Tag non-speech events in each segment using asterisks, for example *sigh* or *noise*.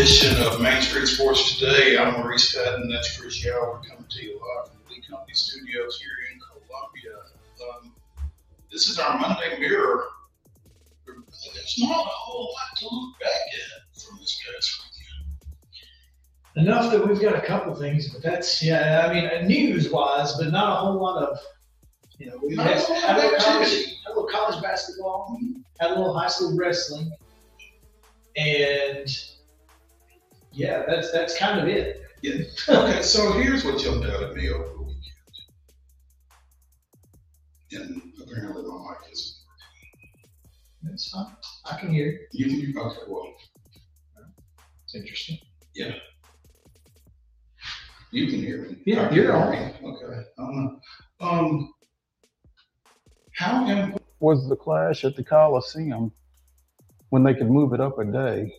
into the Monday edition of Main Street Sports Today. I'm Maurice Patton. That's Chris Yao. We're coming to you live from the Lee Company Studios here in Columbia. Um, this is our Monday Mirror. There's not a whole lot to look back at from this past weekend. Enough that we've got a couple things, but that's yeah. I mean, news wise, but not a whole lot of. You know, we Not had, had, a little college, had a little college basketball, had a little high school wrestling, and yeah, that's that's kind of it. Yeah. Okay, so here's what jumped out at me over the weekend. And apparently my mic isn't working. That's fine. I can hear. you. You, you okay? Well, It's interesting. Yeah. You can hear me. Yeah, I you're on. me. Okay. I. Um, how important? was the clash at the Coliseum when they could move it up a day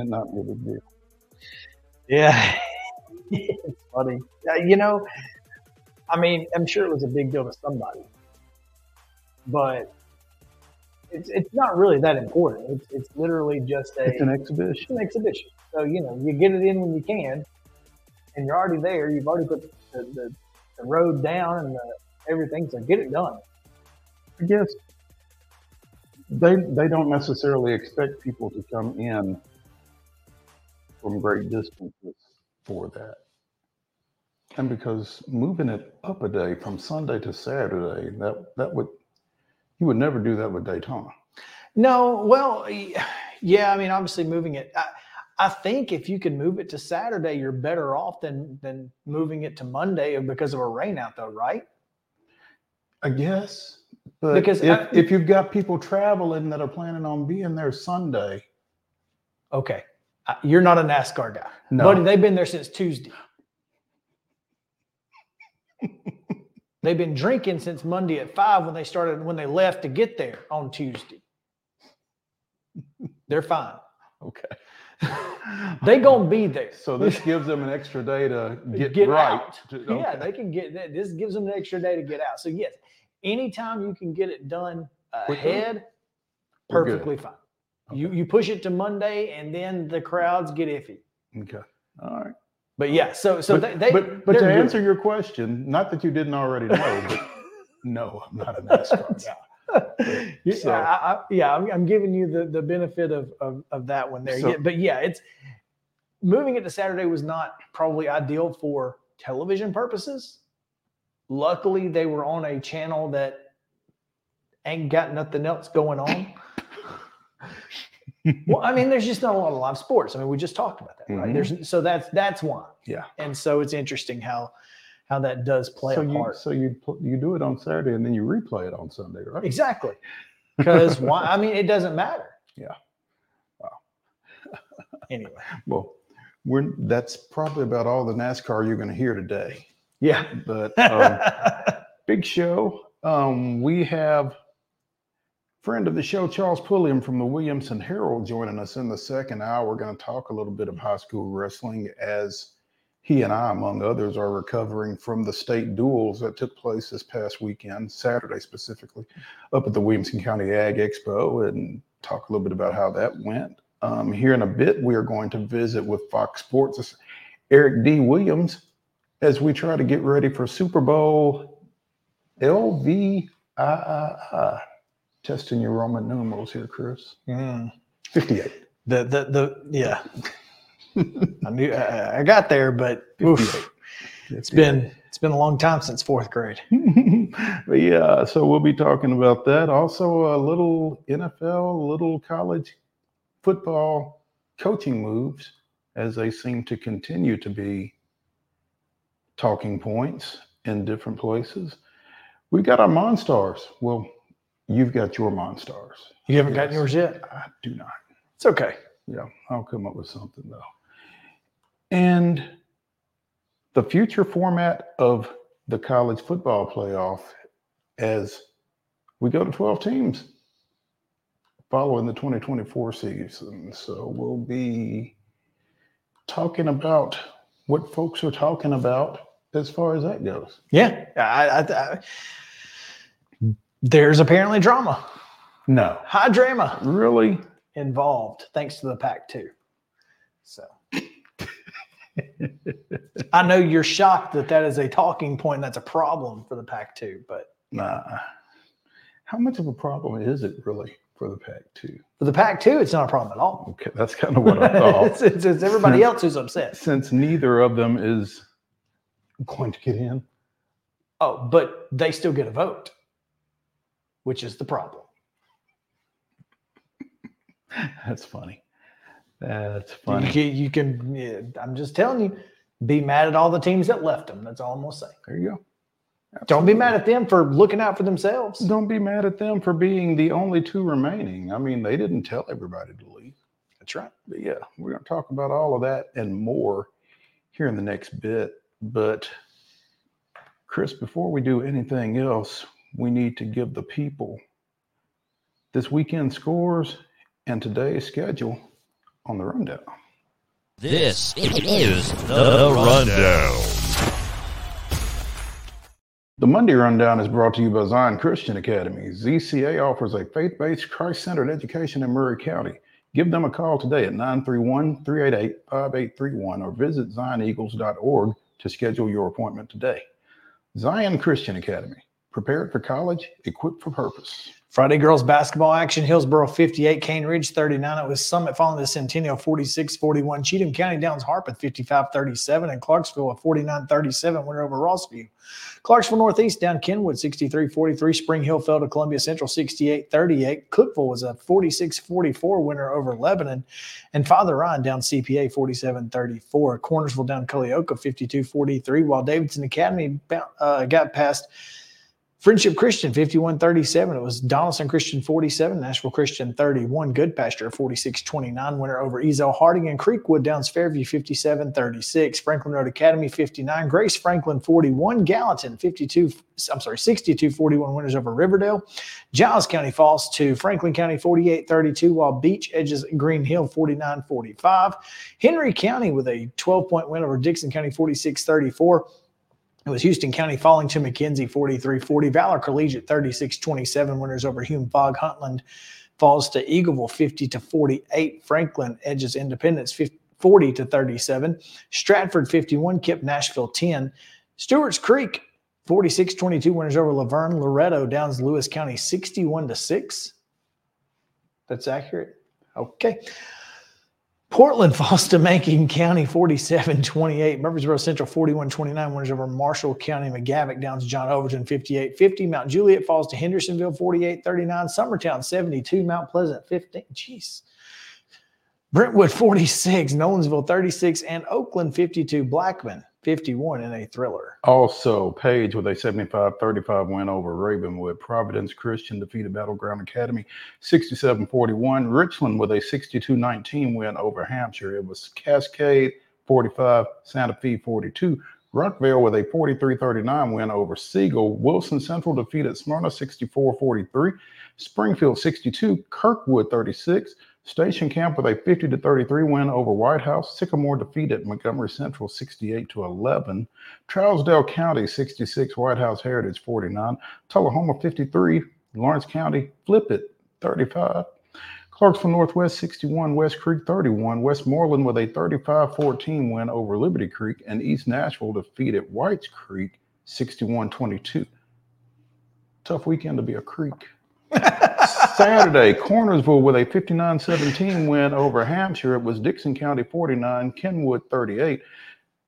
and not be a big deal. Yeah, *laughs* it's funny. You know, I mean, I'm sure it was a big deal to somebody, but it's it's not really that important. It's it's literally just a It's an exhibition. an exhibition. So you know, you get it in when you can, and you're already there. You've already put the, the, the road down and the, everything. So get it done. I guess they they don't necessarily expect people to come in from great distances for that. And because moving it up a day from Sunday to Saturday, that that would you would never do that with Daytona. No, well, yeah. I mean, obviously, moving it. I, I think if you can move it to Saturday, you're better off than than moving it to Monday because of a rainout, though, right? I guess. But Because if, I- if you've got people traveling that are planning on being there Sunday, Okay, you're not a NASCAR guy, no. buddy. They've been there since Tuesday. *laughs* They've been drinking since Monday at five when they started when they left to get there on Tuesday. They're fine. okay. *laughs* They gonna be there. So this *laughs* gives them an extra day to get, Get right. to- Yeah, they can get that. This gives them an extra day to get out. So yes, anytime you can get it done ahead, perfectly fine. You you push it to Monday, and then the crowds get iffy. Okay. All right. But yeah, so so but, they, they but, but to good. answer your question, not that you didn't already know, but *laughs* no, I'm not a NASCAR *laughs* guy. yeah, So- I, I, yeah, I'm, I'm giving you the, the benefit of, of, of that one there. So- yeah, but yeah, it's moving it to Saturday was not probably ideal for television purposes. Luckily, they were on a channel that ain't got nothing else going on. *laughs* well, I mean, there's just not a lot of live sports. I mean, we just talked about that, right? Mhm. There's so that's that's why. Yeah. And so it's interesting how how that does play so a you part. so you you do it on Saturday and then you replay it on Sunday, right? Exactly. *laughs* Because why? I mean, it doesn't matter. Yeah. Wow. *laughs* Anyway. Well, we're that's probably about all the NASCAR you're going to hear today. Yeah. But um, big show. Um, we have friend of the show, Charles Pulliam from the Williamson Herald, joining us in the second hour. We're going to talk a little bit of high school wrestling as he and I, among others, are recovering from the state duels that took place this past weekend, Saturday specifically, up at the Williamson County Ag Expo, and talk a little bit about how that went. Um, here in a bit, we are going to visit with Fox Sports' Eric D. Williams as we try to get ready for Super Bowl LVII. Testing your Roman numerals here, Chris. Mm. 58. The the the yeah. I knew I, I got there, but oof, it's been it's been a long time since fourth grade. *laughs* but yeah, so we'll be talking about that. Also, a little NFL, little college football coaching moves as they seem to continue to be talking points in different places. We got our Monstars. Well, you've got your Monstars. You haven't gotten yours yet. I do not. It's okay. Yeah, I'll come up with something though. And the future format of the college football playoff as we go to 12 teams following the 2024 season. So we'll be talking about what folks are talking about as far as that goes. Yeah. I, I, I, there's apparently drama, No, high drama. really? involved thanks to the Pac 2. So *laughs* I know you're shocked that that is a talking point. That's a problem for the Pac 2, but Nah. How much of a problem is it really for the Pac two? for the Pac 2, it's not a problem at all. Okay, that's kind of what I thought. *laughs* it's, it's, it's everybody else who's upset. Since neither of them is going to get in. Oh, but they still get a vote, which is the problem. *laughs* That's funny. That's You funny. can, you can I'm just telling you, be mad at all the teams that left them. That's all I'm going to say. There you go. Don't be mad at them for looking out for themselves. Don't be mad at them for being the only two remaining. I mean, they didn't tell everybody to leave. That's right. But yeah, we're going to talk about all of that and more here in the next bit. But Chris, before we do anything else, we need to give the people this weekend scores and today's schedule on the rundown. This is the rundown. The Monday Rundown is brought to you by Zion Christian Academy. ZCA offers a faith based, Christ centered education in Maury County. Give them a call today at 931 388 5831 or visit zioneagles.org to schedule your appointment today. Zion Christian Academy, prepared for college, equipped for purpose. Friday girls basketball action Hillsboro 58, Cane Ridge 39. It was Summit following the Centennial 46 41. Cheatham County Downs Harpeth 55 37. And Clarksville a 49 37 winner over Rossview. Clarksville Northeast down Kenwood 63 43. Spring Hill fell to Columbia Central 68 38. Cookeville was a 46 44 winner over Lebanon. And Father Ryan down CPA 47 34. Cornersville down Culleoka 52 43. While Davidson Academy uh, got past Friendship Christian 5137. It was Donaldson Christian 47, Nashville Christian 31, Goodpasture 46 29, winner over Ezell Harding and Creekwood. Downs Fairview 57 36, Franklin Road Academy 59, Grace Franklin 41, Gallatin 52, I'm sorry, 62 41 winners over Riverdale, Giles County falls to Franklin County 48 32, while Beech edges Green Hill 49 45, Henry County with a 12 point win over Dickson County 46 34. It was Houston County falling to McKenzie 43 40. Valor Collegiate 36 27. Winners over Hume Fogg. Huntland falls to Eagleville 50 to 48. Franklin edges Independence 50, 40 to 37. Stratford 51. KIPP Nashville 10. Stewart's Creek 46 22. Winners over La Vergne. Loretto downs Lewis County 61 to 6. That's accurate. Okay. Portland *laughs* falls to Macon County 47 28. Murfreesboro Central 41 29. Winners over Marshall County. McGavock downs John Overton 58 50. Mount Juliet falls to Hendersonville 48 39. Summertown 72. Mount Pleasant 15. Jeez. Brentwood 46. Nolensville 36. And Oakland 52. Blackman 51 in a thriller. Also, Page with a 75 35 win over Ravenwood. Providence Christian defeated Battleground Academy 67 41. Richland with a 62 19 win over Hampshire. It was Cascade 45, Santa Fe 42. Rockvale with a 43 39 win over Siegel. Wilson Central defeated Smyrna 64 43. Springfield 62. Kirkwood 36. Station Camp with a 50 to 33 win over White House. Sycamore defeated Montgomery Central 68 to 11. Trousdale County 66, White House Heritage 49. Tullahoma 53, Lawrence County flip it 35. Clarksville Northwest 61, West Creek 31. Westmoreland with a 35 14 win over Liberty Creek. And East Nashville defeated Whites Creek 61 22. Tough weekend to be a creek. *laughs* Saturday, Cornersville with a 59 17 win over Hampshire. It was Dickson County 49, Kenwood 38.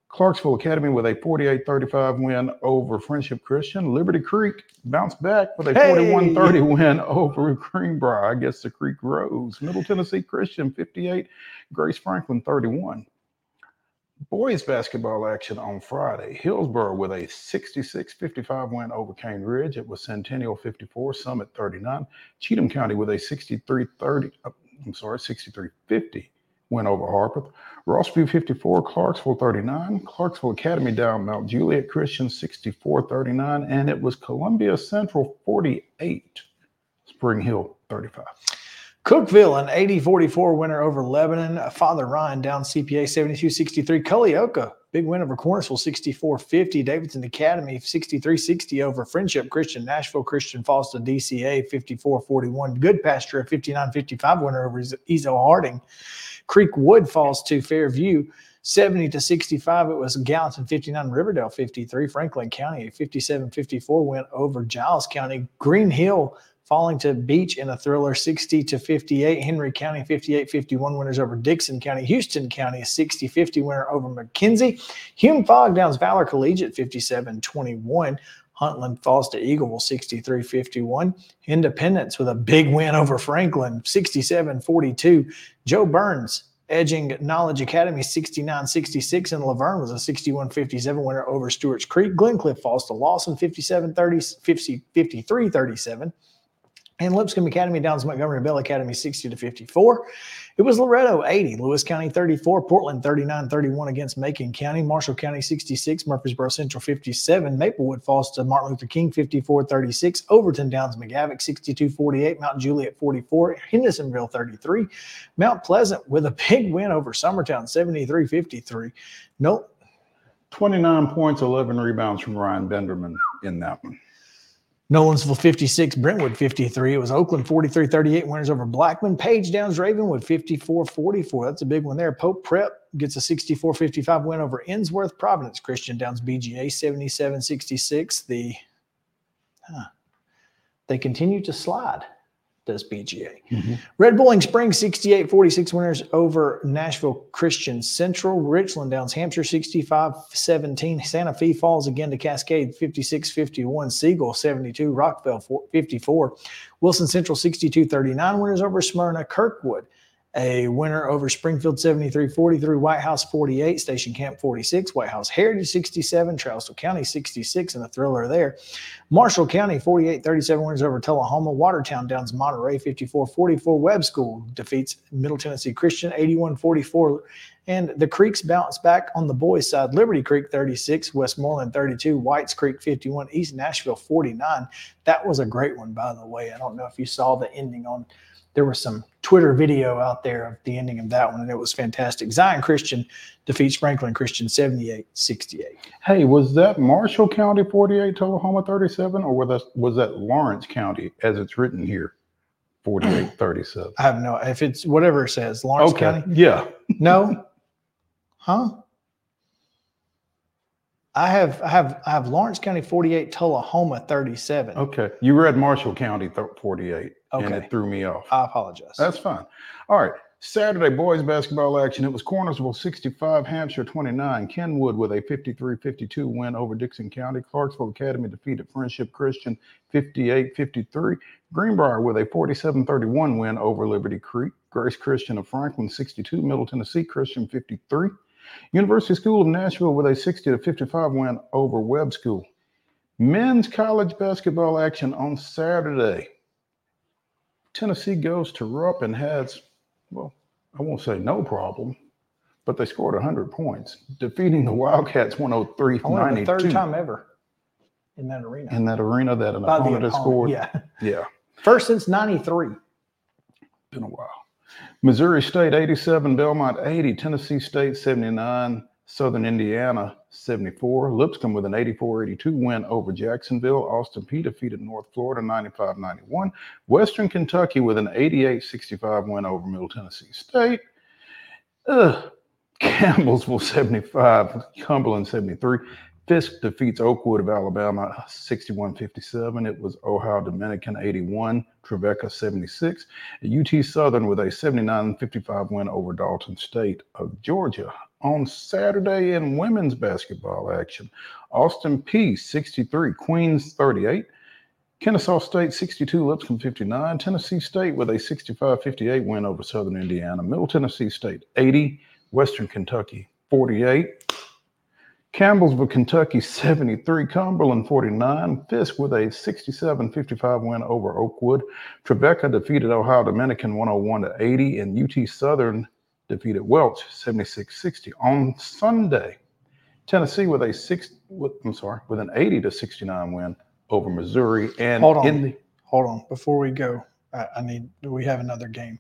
Clarksville Academy with a 48 35 win over Friendship Christian. Liberty Creek bounced back with a Hey! 41 30 win over Greenbrier. I guess the Creek rose. Middle Tennessee Christian 58, Grace Franklin 31. Boys basketball action on Friday. Hillsboro with a 66 55 win over Cane Ridge. It was Centennial 54, Summit 39. Cheatham County with a 63 30, uh, I'm sorry, 63 50 win over Harpeth. Rossview 54, Clarksville 39. Clarksville Academy down Mount Juliet Christian 64 39. And it was Columbia Central 48, Spring Hill 35. Cookeville, an 80 44 winner over Lebanon. Father Ryan down CPA 72 63. Culleoka big win over Cornersville 64 50. Davidson Academy 63 60 over Friendship Christian. Nashville Christian falls to DCA 54 41. Goodpasture a 59 55 winner over Ezell Harding. Creek Wood falls to Fairview 70 to 65. It was Gallatin 59, Riverdale 53. Franklin County a 57 54 win over Giles County. Green Hill falling to Beech in a thriller 60 to 58. Henry County 58 51 winners over Dickson County. Houston County 60 50 winner over McKenzie. Hume Fogg Downs Valor Collegiate 57 21. Huntland falls to Eagleville 63 51. Independence with a big win over Franklin 67 42. Jo Byrns edging Knowledge Academy 69 66, and La Vergne was a 61 57 winner over Stewart's Creek. Glencliff falls to Lawson 57 30, 53 37 and Lipscomb Academy downs Montgomery Bell Academy 60 to 54. It was Loretto 80, Lewis County 34, Portland 39 31 against Macon County, Marshall County 66, Murfreesboro Central 57, Maplewood falls to Martin Luther King 54 36, Overton downs McGavock 62 48, Mount Juliet 44, Hendersonville 33, Mount Pleasant with a big win over Summertown 73 53. Nope. 29 points, 11 rebounds from Ryan Benderman in that one. Nolensville 56, Brentwood 53. It was Oakland 43 38 winners over Blackman. Page Downs Ravenwood 54 44. That's a big one there. Pope Prep gets a 64 55 win over Ensworth. Providence Christian Downs BGA 77 66. The, huh, they continue to slide does BGA. Mm-hmm. Red Boiling Springs 68 46 winners over Nashville Christian Central. Richland Downs Hampshire 65 17. Santa Fe falls again to Cascade 56 51. Siegel 72. Rockvale 54. Wilson Central 62 39 winners over Smyrna. Kirkwood a winner over Springfield 73 43, White House 48, Station Camp 46, White House Heritage 67, Charleston County 66, and a thriller there. Marshall County 48 37 winners over Tullahoma, Watertown downs Monterey 54 44, Webb School defeats Middle Tennessee Christian 81 44. And the Creeks bounce back on the boys' side. Liberty Creek 36, Westmoreland 32, Whites Creek 51, East Nashville 49. That was a great one, by the way. I don't know if you saw the ending on there was some Twitter video out there of the ending of that one, and it was fantastic. Zion Christian defeats Franklin Christian 78 68. Hey, was that Marshall County 48 Tullahoma 37, or was that, was that Lawrence County as it's written here? 48 *sighs* 37. I have no if it's whatever it says, Lawrence okay. County. Yeah. No. huh? I have I have I have Lawrence County 48, Tullahoma 37. Okay. You read Marshall County 48. Okay. And it threw me off. I apologize. That's fine. All right. Saturday boys basketball action. It was Cornersville 65, Hampshire 29. Kenwood with a 53-52 win over Dickson County. Clarksville Academy defeated Friendship Christian 58-53. Greenbrier with a 47-31 win over Liberty Creek. Grace Christian of Franklin 62, Middle Tennessee Christian 53. University School of Nashville with a 60 to 55 win over Webb School. Men's college basketball action on Saturday. Tennessee goes to Rupp and has, well, I won't say no problem, but they scored 100 points, defeating the Wildcats 103 Only the third time ever in that arena. in that arena that an By the opponent has scored. Yeah. yeah, First since 93. been a while. Missouri State 87, Belmont 80, Tennessee State 79, Southern Indiana 74, Lipscomb with an 84 82 win over Jacksonville. Austin Peay defeated North Florida 95 91. Western Kentucky with an 88 65 win over Middle Tennessee State. Ugh. *laughs* Campbellsville 75, Cumberland 73. Fisk defeats Oakwood of Alabama 61 57. It was Ohio Dominican 81, Trevecca 76. UT Southern with a 79 55 win over Dalton State of Georgia. On Saturday in women's basketball action, Austin Peay 63, Queens 38. Kennesaw State 62, Lipscomb 59. Tennessee State with a 65 58 win over Southern Indiana. Middle Tennessee State 80. Western Kentucky 48. Campbellsville, Kentucky 73, Cumberland 49, Fisk with a 67 55 win over Oakwood. Trevecca defeated Ohio Dominican 101 to 80, and UT Southern defeated Welch 76 60. On Sunday, Tennessee with a six, with, I'm sorry, with an 80 to 69 win over Missouri. And Hold on. in the Hold on. Before we go, I, I need, we have another game.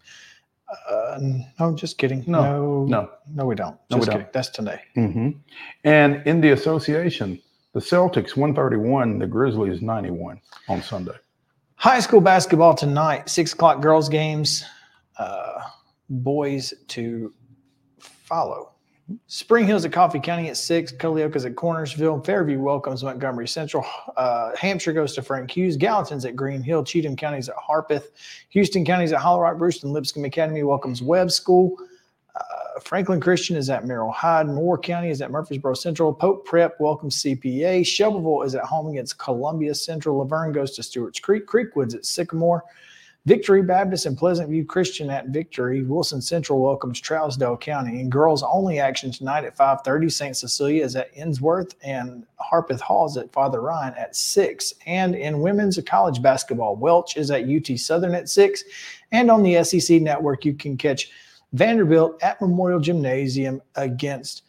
Uh, no, just kidding. No, no, no. no, we don't. No, we don't. kidding. That's today. hmm And in the association, the Celtics 131, the Grizzlies 91 on Sunday. High school basketball tonight, six o'clock girls games, uh, boys to follow. Spring Hill's at Coffee County at six, Culleoka's at Cornersville, Fairview welcomes Montgomery Central, uh, Hampshire goes to Frank Hughes, Gallatin's at Green Hill, Cheatham County's at Harpeth, Houston County's at Hollow Rock, Brewston Lipscomb Academy welcomes Webb School, uh, Franklin Christian is at Merrol Hyde, Moore County is at Murfreesboro Central, Pope Prep welcomes CPA, Shelbyville is at home against Columbia Central, La Vergne goes to Stewart's Creek, Creekwood's at Sycamore, Victory Baptist and Pleasant View Christian at Victory. Wilson Central welcomes Trousdale County. And girls only action tonight at 5:30. St. Cecilia is at Ensworth and Harpeth Halls at Father Ryan at 6. And in women's college basketball, Welch is at UT Southern at 6. And on the SEC network, you can catch Vanderbilt at Memorial Gymnasium against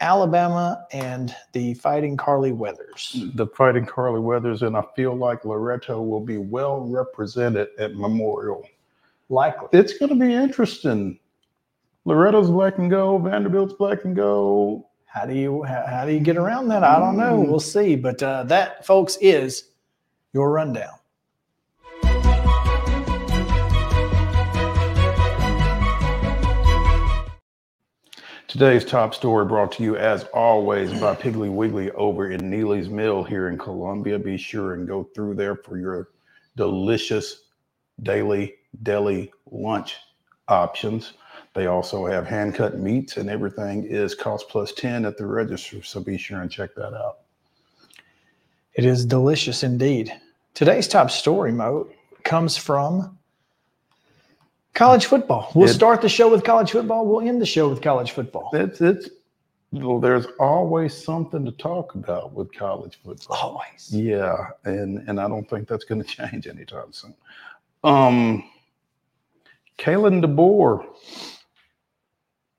Alabama and the Fighting Carly Weathers. The Fighting Carly Weathers, and I feel like Loretto will be well represented at Memorial. Likely. It's going to be interesting. Loretto's black and gold, Vanderbilt's black and gold. How do you how, how do you get around that? I don't know. We'll see. But uh, that, folks, is your rundown. Today's top story brought to you, as always, by mm. Piggly Wiggly over in Neely's Mill here in Columbia. Be sure and go through there for your delicious daily deli lunch options. They also have hand cut meats, and everything is cost plus 10 at the register. So be sure and check that out. It is delicious indeed. Today's top story, Mo, comes from college football. We'll It- start the show with college football. We'll end the show with college football. It's, it's, well, there's always something to talk about with college football. Always. Yeah, and and I don't think that's going *laughs* to change anytime soon. Um, Kalen DeBoer,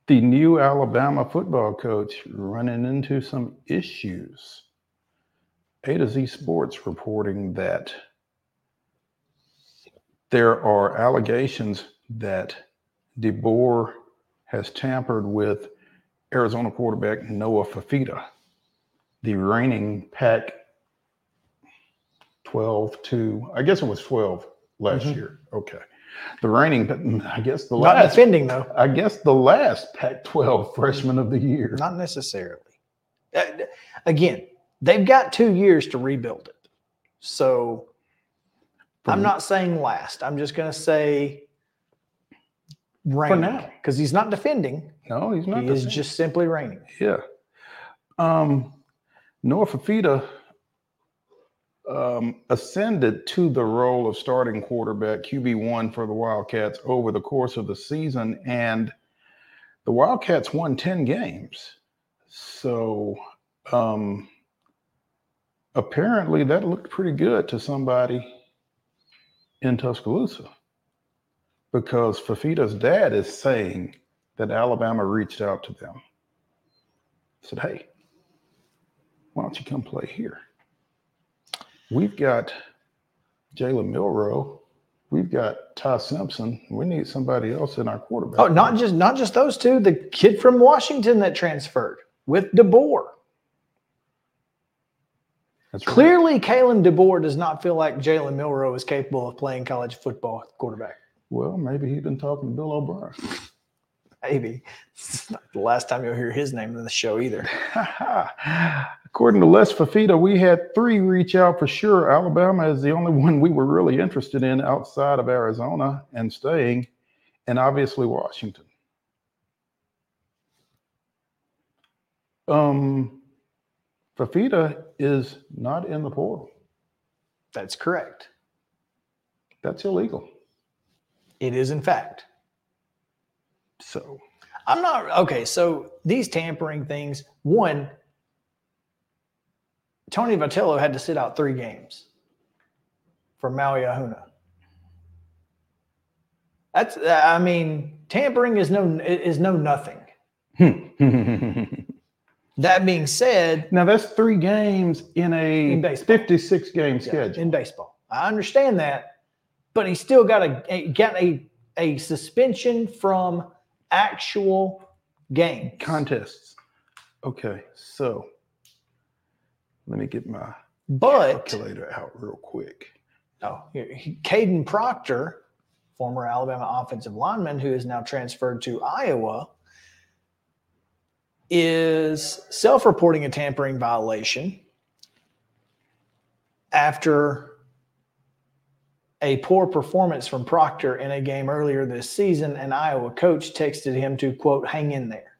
the new Alabama football coach, running into some issues. A to Z Sports reporting that there are allegations that DeBoer has tampered with Arizona quarterback Noah Fifita, the reigning Pac 12 to, I guess it was 12 last Mhm. year. Okay. The reigning, I guess the last. Not defending, though. I guess the last Pac 12 freshman of the year. Not necessarily. Uh, Again, they've got two years to rebuild it. So I'm not saying last. I'm just going to say reigning. now. Because he's not defending. No, he's not. he the is just simply reigning. Yeah. Um, Noah Fifita um, ascended to the role of starting quarterback, QB1 for the Wildcats over the course of the season. And the Wildcats won 10 games. So um, apparently that looked pretty good to somebody in Tuscaloosa because Fifita's dad is saying that Alabama reached out to them said, Hey, why don't you come play here? We've got Jalen Milroe. We've got Ty Simpson. We need somebody else in our quarterback. Oh, not just not just those two. The kid from Washington that transferred with DeBoer. That's right. Clearly, Kalen DeBoer does not feel like Jalen Milroe is capable of playing college football quarterback. Well, maybe he's been talking to Bill O'Brien. *laughs* Maybe it's not the last time you'll hear his name in the show either. *laughs* According to Les Fifita, we had three reach out for sure. Alabama is the only one we were really interested in outside of Arizona and staying, and obviously Washington. Um, Fifita is not in the portal. That's correct. That's illegal. It is, in fact. So I'm not okay. So these tampering things, one, Tony Vitello had to sit out three games for Maui Ahuna. That's, I mean, tampering is no is no nothing. *laughs* That being said, now that's three games in a In 56 game yeah, schedule. in baseball, I understand that, but he still got a, a got a a suspension from actual games. Contests. Okay, so let me get my But calculator out real quick. oh, here, Kadyn Proctor, former Alabama offensive lineman who is now transferred to Iowa, is self-reporting a tampering violation after a poor performance from Proctor in a game earlier this season, an Iowa coach texted him to quote, hang in there.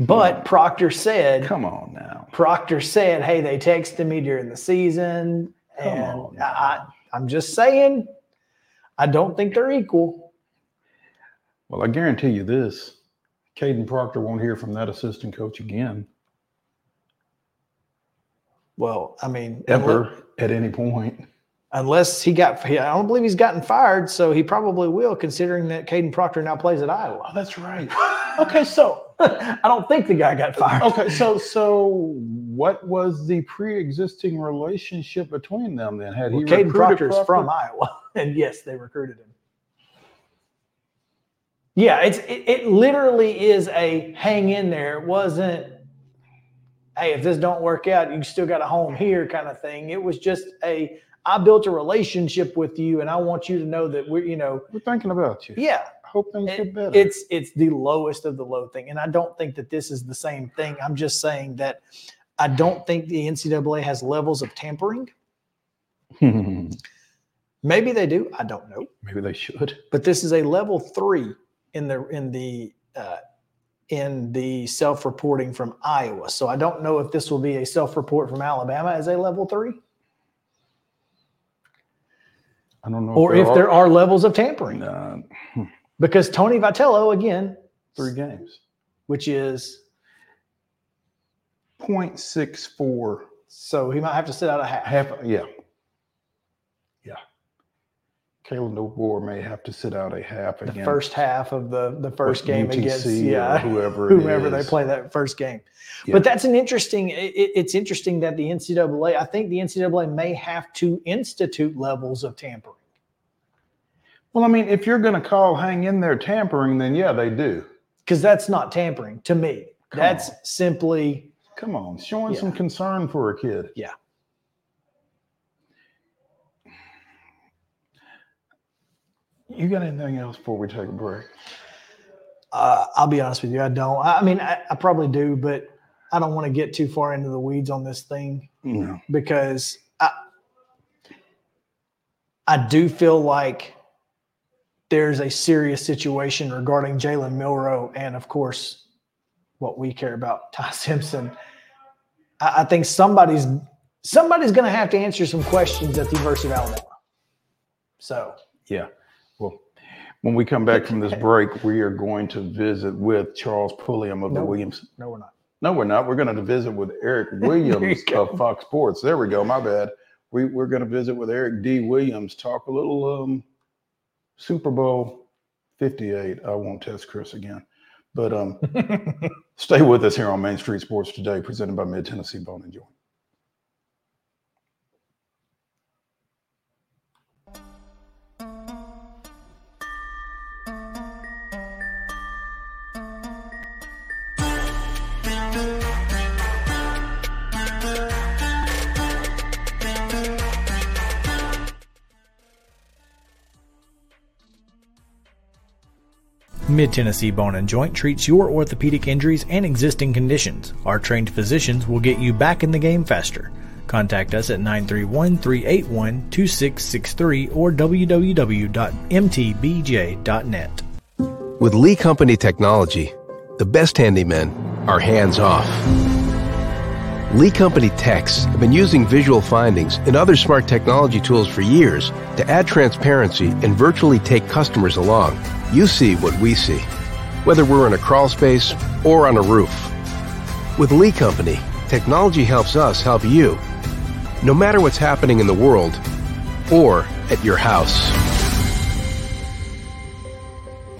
But Proctor said, Come on now. Proctor said, "Hey, they texted me during the season, Come and I, I, I'm just saying, I don't think they're equal." Well, I guarantee you this Kadyn Proctor won't hear from that assistant coach again, Well, I mean, ever at any point. unless he got, I don't believe he's gotten fired, so he probably will, considering that Kadyn Proctor now plays at Oh, Iowa. that's right. *laughs* Okay, so *laughs* I don't think the guy got fired. okay, so so what was the pre-existing relationship between them then? Had Well, he Kadyn Proctor is Proctor? from Iowa, *laughs* and yes, they recruited him. Yeah, it's it, it literally is a hang in there. It wasn't, hey, if this don't work out, you still got a home here kind of thing. It was just a I built a relationship with you, and I want you to know that we're, you know, We're thinking about you. yeah, I hope things it- get better. it's it's the lowest of the low thing, and I don't think that this is the same thing. I'm just saying that I don't think the NCAA has levels of tampering. Maybe *laughs* Maybe they do. I don't know. Maybe they should. but this is a level three in the in the uh, in the self-reporting from Iowa. So I don't know if this will be a self-report from Alabama as a level three, I don't know. or if there are levels of tampering. uh, *laughs* Because Tony Vitello again, three games. which is 0.64 so he might have to sit out a half. half. Yeah. Caleb Noboer may have to sit out a half The first half of the the first game UTC against yeah *laughs* whoever it whomever they play that first game. Yeah. But that's an interesting. It- it's interesting that the NCAA. I think the NCAA may have to institute levels of tampering. Well, I mean, if you're going to call hang in there tampering, then yeah, they do. because that's not tampering to me. Come that's on. simply Come on, showing Yeah. some concern for a kid. Yeah. You got anything else before we take a break? uh, I'll be honest with you, I don't. I I mean, I, I probably do, but I don't want to get too far into the weeds on this thing No. because I I do feel like there's a serious situation regarding Jalen Milroe and, of course, what we care about, *laughs* Ty Simpson. I, I think somebody's somebody's going to have to answer some questions at the University of Alabama. So. Yeah. When we come back from this *laughs* break, we are going to visit with Charles Pulliam of the Williams. No, we're not. No, we're not. We're going to visit with Eric *laughs* Williams of Fox Sports. There we go. My bad. We, we're going to visit with Eric D. Williams, talk a little um, Super Bowl 58. I won't test Chris again. But um, *laughs* stay with us here on Main Street Sports today, presented by Mid Tennessee Bone and Joint. Mid Tennessee Bone and Joint treats your orthopedic injuries and existing conditions. Our trained physicians will get you back in the game faster. Contact us at 931 381 2663 or www.mtbj.net. With Lee Company technology, the best handymen are hands off. Lee Company techs have been using visual findings and other smart technology tools for years to add transparency and virtually take customers along. You see what we see, whether we're in a crawl space or on a roof. With Lee Company, technology helps us help you, no matter what's happening in the world or at your house.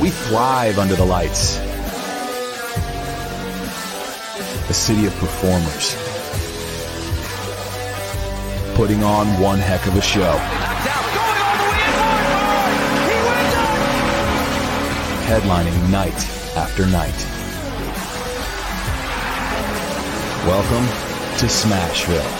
We thrive under the lights. A city of performers. Putting on one heck of a show. Headlining night after night. Welcome to Smashville.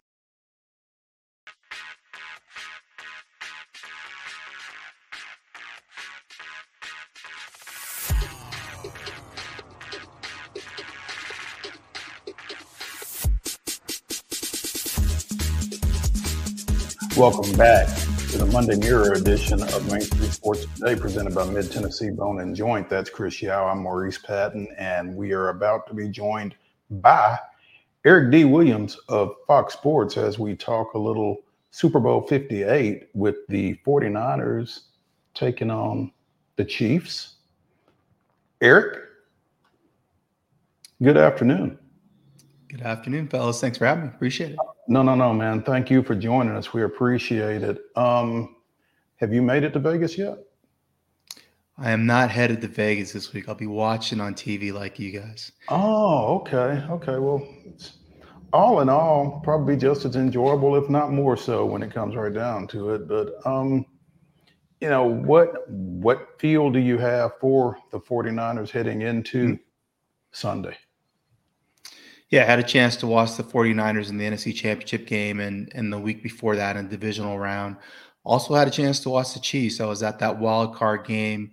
Welcome back to the Monday Mirror edition of Main Street Sports Today, presented by Mid Tennessee Bone and Joint. That's Chris Yao. I'm Maurice Patton, and we are about to be joined by Eric D. Williams of Fox Sports as we talk a little Super Bowl 58 with the 49ers taking on the Chiefs. Eric, good afternoon. Good afternoon, fellas. Thanks for having me. Appreciate it. No, no, no, man. Thank you for joining us. We appreciate it. Um, have you made it to Vegas yet? I am not headed to Vegas this week. I'll be watching on TV like you guys. Oh, okay. Okay. Well, it's, all in all, probably just as enjoyable, if not more so, when it comes right down to it. But um, you know, what what feel do you have for the 49ers heading into Sunday? Yeah, I had a chance to watch the 49ers in the NFC Championship game and, and the week before that in divisional round. Also had a chance to watch the Chiefs. I was at that wild card game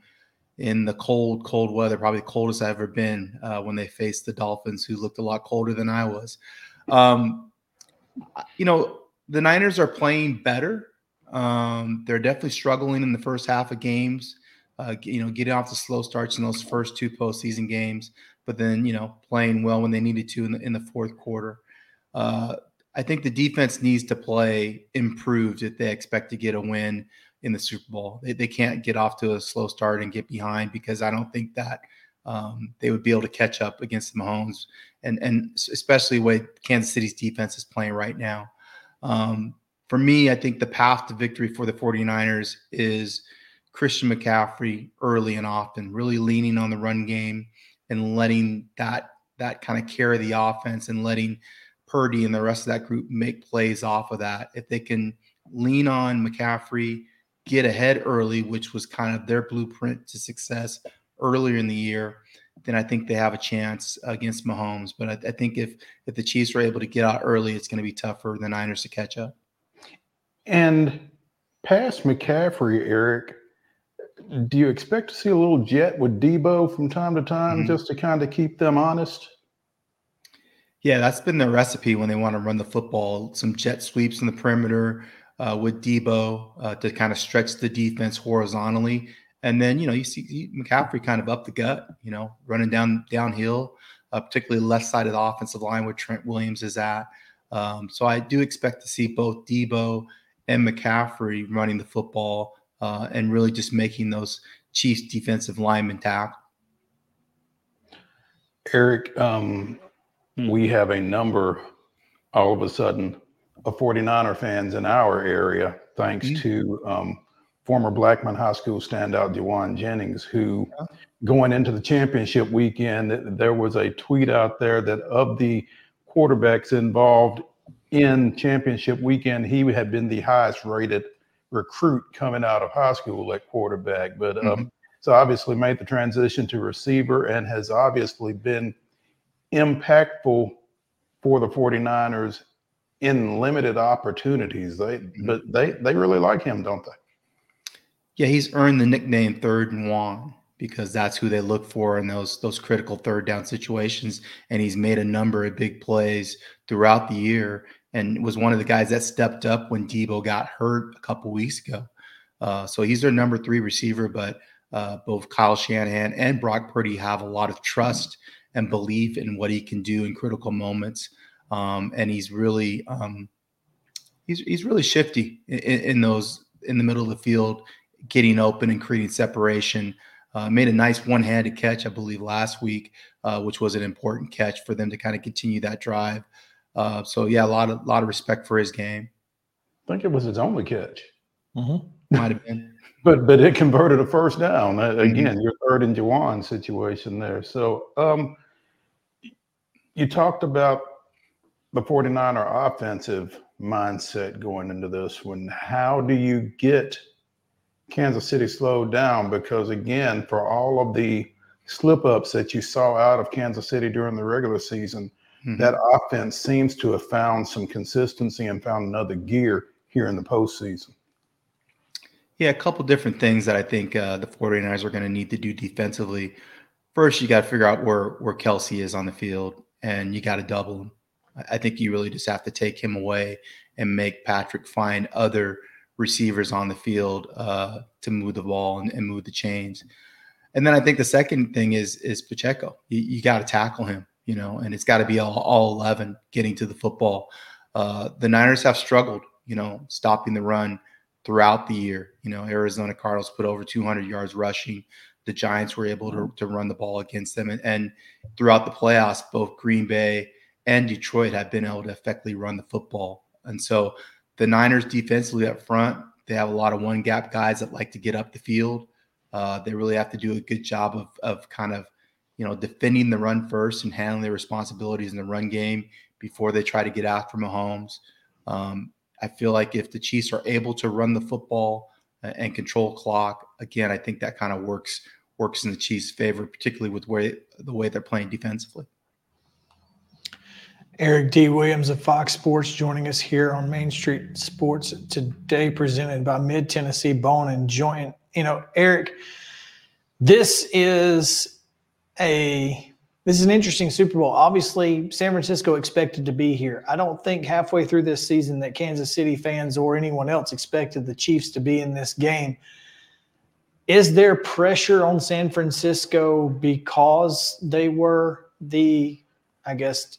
in the cold, cold weather, probably the coldest I've ever been uh, when they faced the Dolphins, who looked a lot colder than I was. Um, you know, the Niners are playing better. Um, they're definitely struggling in the first half of games. Uh, you know, getting off the slow starts in those first two postseason games but then you know playing well when they needed to in the in the fourth quarter. Uh, I think the defense needs to play improved if they expect to get a win in the Super Bowl. They, they can't get off to a slow start and get behind because I don't think that um, they would be able to catch up against the Mahomes and and especially way Kansas City's defense is playing right now. Um, for me, I think the path to victory for the 49ers is Christian McCaffrey early and often, really leaning on the run game and letting that that kind of carry the offense and letting Purdy and the rest of that group make plays off of that. If they can lean on McCaffrey, get ahead early, which was kind of their blueprint to success earlier in the year, then I think they have a chance against Mahomes. But I, I think if if the Chiefs are able to get out early, it's going to be tough for the Niners to catch up. And past McCaffrey, Eric, do you expect to see a little jet with Deebo from time to time Mhm. just to kind of keep them honest? Yeah, that's been the recipe when they want to run the football. Some jet sweeps in the perimeter uh, with Deebo uh, to kind of stretch the defense horizontally, and then you know you see McCaffrey kind of up the gut, you know, running down downhill, uh, particularly left side of the offensive line where Trent Williams is at. Um, so I do expect to see both Deebo and McCaffrey running the football uh, and really just making those Chiefs defensive linemen tackle. Eric, um, we have a number all of a sudden of 49er fans in our area, thanks mm-hmm. to um, former Blackman High School standout Jauan Jennings, who going into the championship weekend, there was a tweet out there that of the quarterbacks involved in championship weekend, he had been the highest rated recruit coming out of high school at quarterback. But um, mm-hmm. so obviously made the transition to receiver and has obviously been impactful for the 49ers in limited opportunities. They mm-hmm. but they they really like him, don't they? Yeah, he's earned the nickname Third and One because that's who they look for in those those critical third down situations. And he's made a number of big plays throughout the year and was one of the guys that stepped up when Deebo got hurt a couple weeks ago. Uh, so he's their number three receiver, but uh, both Kyle Shanahan and Brock Purdy have a lot of trust and belief in what he can do in critical moments. Um, and he's really um, he's he's really shifty in, in, those in the middle of the field, getting open and creating separation. Uh, made a nice one-handed catch, I believe, last week, uh, which was an important catch for them to kind of continue that drive. Uh, so yeah, a lot of lot of respect for his game. I think it was his only catch. Mm-hmm. *laughs* Might have been. but but it converted a first down. Uh, again, mm-hmm. your third and Jauan situation there. So um, you talked about the 49er offensive mindset going into this one. How do you get Kansas City slowed down? Because again, for all of the slip ups that you saw out of Kansas City during the regular season, Mm-hmm. That offense seems to have found some consistency and found another gear here in the postseason. Yeah, a couple different things that I think uh, the 49ers are going to need to do defensively. First, you got to figure out where where Kelce is on the field, and you got to double him. I think you really just have to take him away and make Patrick find other receivers on the field uh, to move the ball and, and, move the chains. And then I think the second thing is is Pacheco. You, you got to tackle him you know, and it's got to be all, all 11 getting to the football. Uh, the Niners have struggled, you know, stopping the run throughout the year. You know, Arizona Cardinals put over 200 yards rushing. The Giants were able to, to run the ball against them. And, and throughout the playoffs, both Green Bay and Detroit have been able to effectively run the football. And so the Niners defensively up front, they have a lot of one gap guys that like to get up the field. Uh, they really have to do a good job of, of kind of you know, defending the run first and handling their responsibilities in the run game before they try to get after Mahomes. Um, I feel like if the Chiefs are able to run the football and control clock, again, I think that kind of works works in the Chiefs' favor, particularly with where the way they're playing defensively. Eric D. Williams of Fox Sports joining us here on Main Street Sports today, presented by Mid Tennessee Bone and Joint. You know, Eric, this is a this is an interesting Super Bowl. Obviously, San Francisco expected to be here. I don't think halfway through this season that Kansas City fans or anyone else expected the Chiefs to be in this game. Is there pressure on San Francisco because they were the, I guess,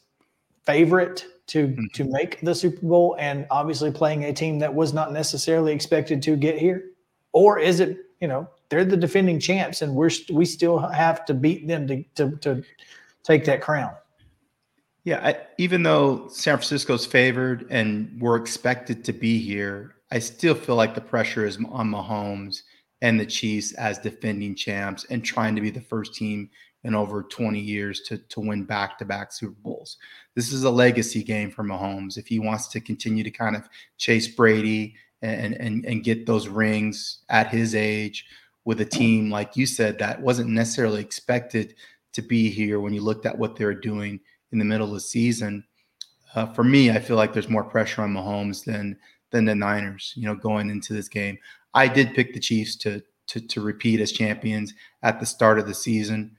favorite to mm-hmm. to make the Super Bowl and obviously playing a team that was not necessarily expected to get here? Or is it, you know, they're the defending champs, and we're we still have to beat them to to, to take that crown. Yeah, I, even though San Francisco's favored and we're expected to be here, I still feel like the pressure is on Mahomes and the Chiefs as defending champs and trying to be the first team in over 20 years to, to win back to back Super Bowls. This is a legacy game for Mahomes. If he wants to continue to kind of chase Brady and, and, and get those rings at his age, with a team like you said that wasn't necessarily expected to be here when you looked at what they were doing in the middle of the season. Uh, for me, I feel like there's more pressure on Mahomes than than the Niners. You know, going into this game, I did pick the Chiefs to to to repeat as champions at the start of the season.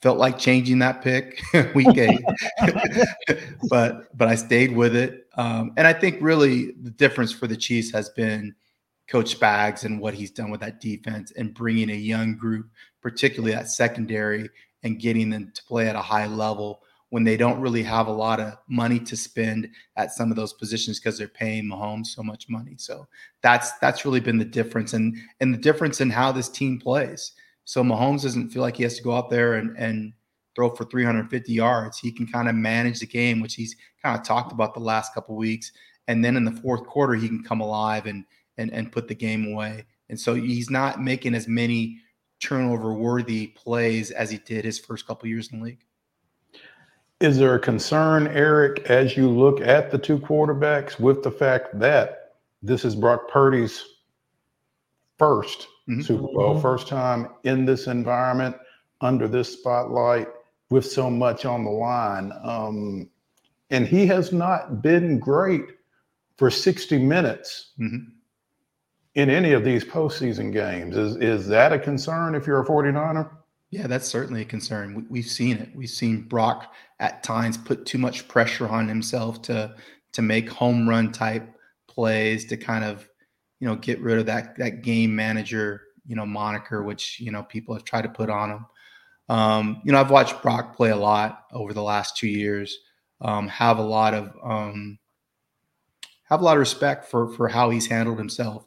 felt like changing that pick *laughs* week eight, *laughs* but but I stayed with it. Um, and I think really the difference for the Chiefs has been Coach Spags and what he's done with that defense and bringing a young group, particularly that secondary, and getting them to play at a high level when they don't really have a lot of money to spend at some of those positions because they're paying Mahomes so much money. So that's that's really been the difference and and the difference in how this team plays. So Mahomes doesn't feel like he has to go out there and and throw for 350 yards. He can kind of manage the game, which he's kind of talked about the last couple weeks. And then in the fourth quarter, he can come alive and and and put the game away. And so he's not making as many turnover worthy plays as he did his first couple years in the league. Is there a concern, Eric, as you look at the two quarterbacks with the fact that this is Brock Purdy's 1st mm-hmm. Super Bowl, mm-hmm. first time in this environment, under this spotlight, with so much on the line? Um, and he has not been great for 60 minutes mm-hmm. In any of these postseason games. Is, is that a concern if you're a 49er? Yeah, that's certainly a concern. We, have seen it. We've seen Brock at times put too much pressure on himself to to make home run type plays to kind of you know get rid of that that game manager you know moniker which you know people have tried to put on him. Um, you know, I've watched Brock play a lot over the last two years. Um, have a lot of um, have a lot of respect for for how he's handled himself.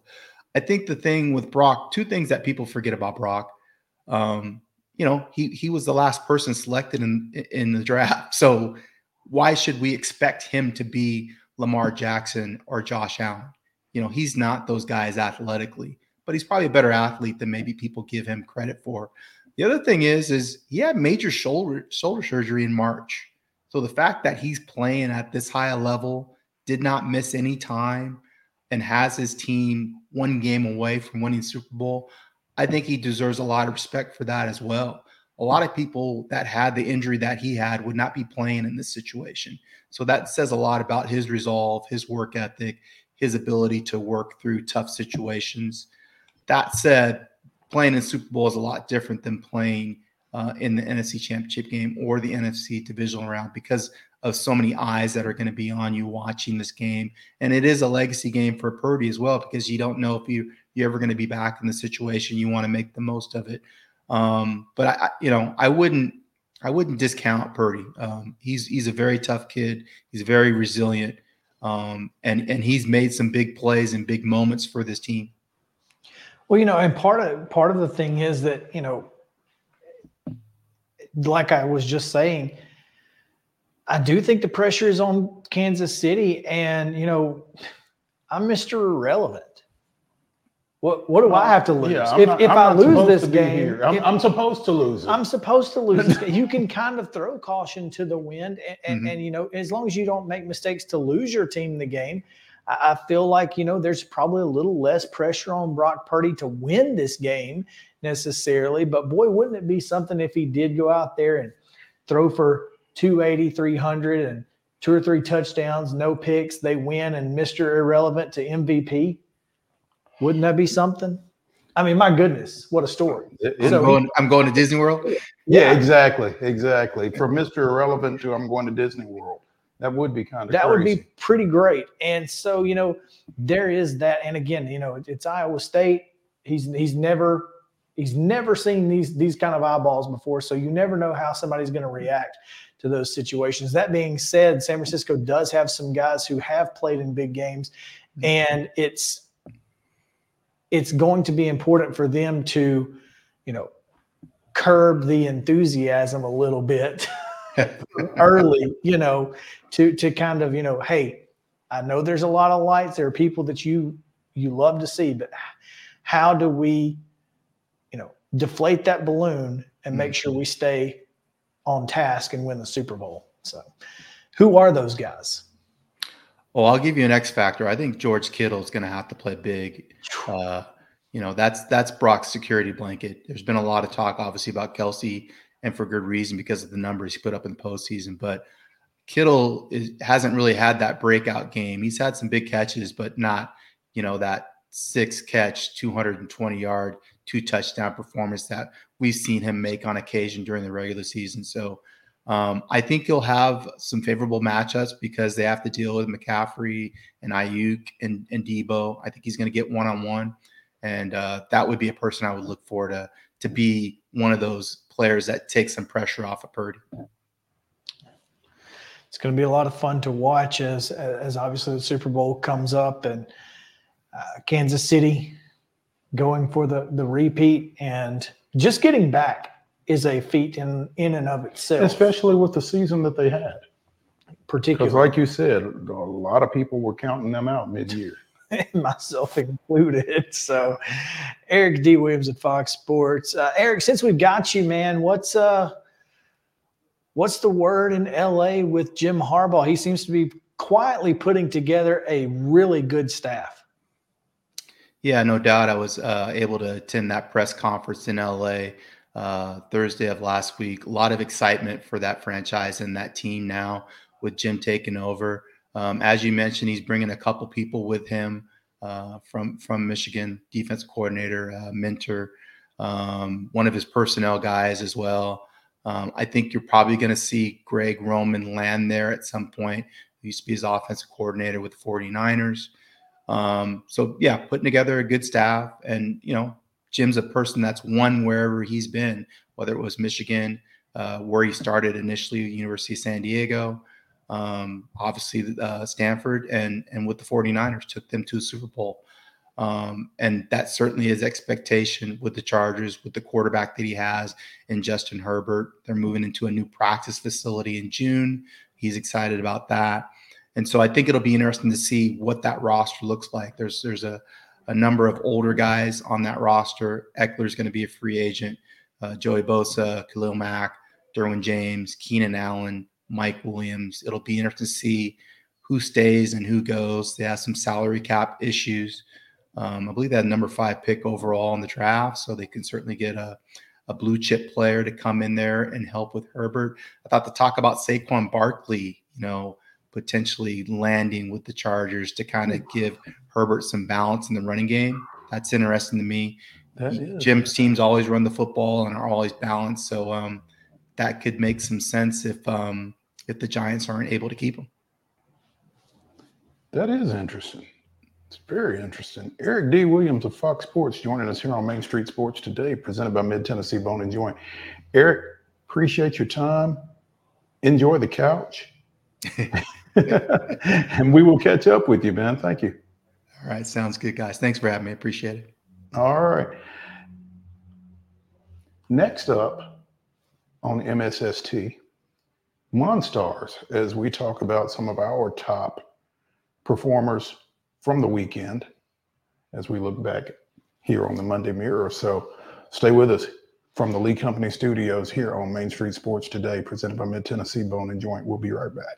I think the thing with Brock, two things that people forget about Brock. Um, you know, he he was the last person selected in in the draft. So why should we expect him to be Lamar Jackson or Josh Allen? You know, he's not those guys athletically, but he's probably a better athlete than maybe people give him credit for. The other thing is, is he had major shoulder shoulder surgery in March. So the fact that he's playing at this high a level, did not miss any time, and has his team one game away from winning Super Bowl, I think he deserves a lot of respect for that as well. A lot of people that had the injury that he had would not be playing in this situation. So that says a lot about his resolve, his work ethic, his ability to work through tough situations. That said, playing in Super Bowl is a lot different than playing uh, in the NFC Championship game or the NFC divisional round because of so many eyes that are going to be on you watching this game. And it is a legacy game for Purdy as well because you don't know if you you're ever going to be back in the situation. You want to make the most of it. Um, but I, you know, I wouldn't, I wouldn't discount Purdy. Um, he's he's a very tough kid. He's very resilient, um, and and he's made some big plays and big moments for this team. Well, you know, and part of part of the thing is that you know, like I was just saying, I do think the pressure is on Kansas City, and you know, I'm Mr. Irrelevant. What what do I have to lose? Yeah, if not, if I lose this game, I'm, if, I'm, supposed to lose it. I'm supposed to lose. *laughs* you can kind of throw caution to the wind, and, and, mm-hmm. and, you know, as long as you don't make mistakes to lose your team in the game, I, I feel like you know there's probably a little less pressure on Brock Purdy to win this game necessarily. But boy, wouldn't it be something if he did go out there and throw for 280, 300, and two or three touchdowns, no picks, they win, and Mr. Irrelevant to MVP wouldn't that be something? I mean, my goodness, what a story. I'm, so going, I'm going to Disney World. Yeah, yeah, exactly. Exactly. From Mr. Irrelevant to I'm going to Disney World. That would be kind of that crazy. would be pretty great. And so, you know, there is that. And again, you know, it's Iowa State. He's he's never he's never seen these these kind of eyeballs before. So you never know how somebody's going to react to those situations. That being said, San Francisco does have some guys who have played in big games, mm-hmm. and it's it's going to be important for them to, you know, curb the enthusiasm a little bit *laughs* early, you know, to to kind of, you know, hey, I know there's a lot of lights. There are people that you you love to see, but how do we, you know, deflate that balloon and make mm. sure we stay on task and win the Super Bowl? So, who are those guys? Well, I'll give you an X factor. I think George Kittle is going to have to play big. Uh, you know, that's that's Brock's security blanket. There's been a lot of talk, obviously, about Kelce, and for good reason because of the numbers he put up in the postseason. But Kittle is, hasn't really had that breakout game. He's had some big catches, but not, you know, that six catch, 220 yard two touchdown performance that we've seen him make on occasion during the regular season. So um, I think he'll have some favorable matchups because they have to deal with McCaffrey and Aiyuk and, and Deebo. I think he's going to get one on one, and uh, that would be a person I would look for to to be one of those players that takes some pressure off of Purdy. It's going to be a lot of fun to watch as as obviously the Super Bowl comes up and uh, Kansas City going for the the repeat and just getting back is a feat in in and of itself. Especially with the season that they had. Particularly, because like you said, a lot of people were counting them out mid-year, *laughs* myself included. So, Eric D. Williams at Fox Sports. Uh, Eric, since we've got you, man, what's uh, what's the word in LA with Jim Harbaugh? He seems to be quietly putting together a really good staff. Yeah, no doubt. I was uh, able to attend that press conference in LA uh, Thursday of last week. A lot of excitement for that franchise and that team now with Jim taking over. Um, as you mentioned, he's bringing a couple people with him uh, from from Michigan, defense coordinator, uh, Minter, um, one of his personnel guys as well. Um, I think you're probably going to see Greg Roman land there at some point. He used to be his offensive coordinator with the 49ers. Um, so yeah, putting together a good staff, and you know, Jim's a person that's won wherever he's been, whether it was Michigan, uh, where he started initially, University of San Diego, um, obviously uh, Stanford, and and with the 49ers, took them to Super Bowl. Um, and that certainly is expectation with the Chargers, with the quarterback that he has in Justin Herbert. They're moving into a new practice facility in June. He's excited about that. And so I think it'll be interesting to see what that roster looks like. There's there's a a number of older guys on that roster. Ekeler's going to be a free agent. Uh, Joey Bosa, Khalil Mack, Derwin James, Keenan Allen, Mike Williams. It'll be interesting to see who stays and who goes. They have some salary cap issues. Um, I believe they had number five pick overall in the draft, so they can certainly get a, a blue chip player to come in there and help with Herbert. I thought to talk about Saquon Barkley, you know, potentially landing with the Chargers to kind of give Herbert some balance in the running game. That's interesting to me. Jim's teams always run the football and are always balanced, so um, that could make some sense if um, if the Giants aren't able to keep him. That is interesting. It's very interesting. Eric D. Williams of Fox Sports joining us here on Main Street Sports today, presented by Mid Tennessee Bone and Joint. Eric, appreciate your time. Enjoy the couch. *laughs* and we will catch up with you, man. Thank you. All right. Sounds good, guys. Thanks for having me. Appreciate it. All right. Next up on MSST, Monstars, as we talk about some of our top performers from the weekend as we look back here on the Monday Mirror. So stay with us from the Lee Company Studios here on Main Street Sports today, presented by Mid Tennessee Bone and Joint. We'll be right back.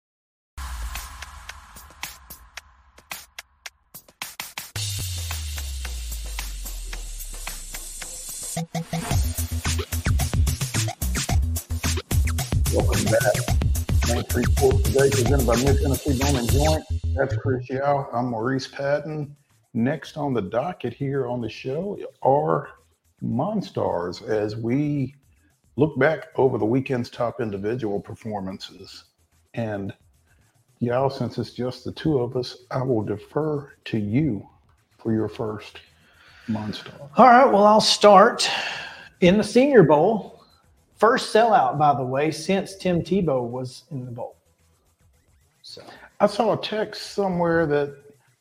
presented by Mid Tennessee Bone and Joint. That's Chris Yao. I'm Maurice Patton. Next on the docket here on the show are Monstars as we look back over the weekend's top individual performances. And Yao, since it's just the two of us, I will defer to you for your first Monstar. All right. Well, I'll start in the Senior Bowl. First sellout, by the way, since Tim Tebow was in the bowl. I saw a text somewhere that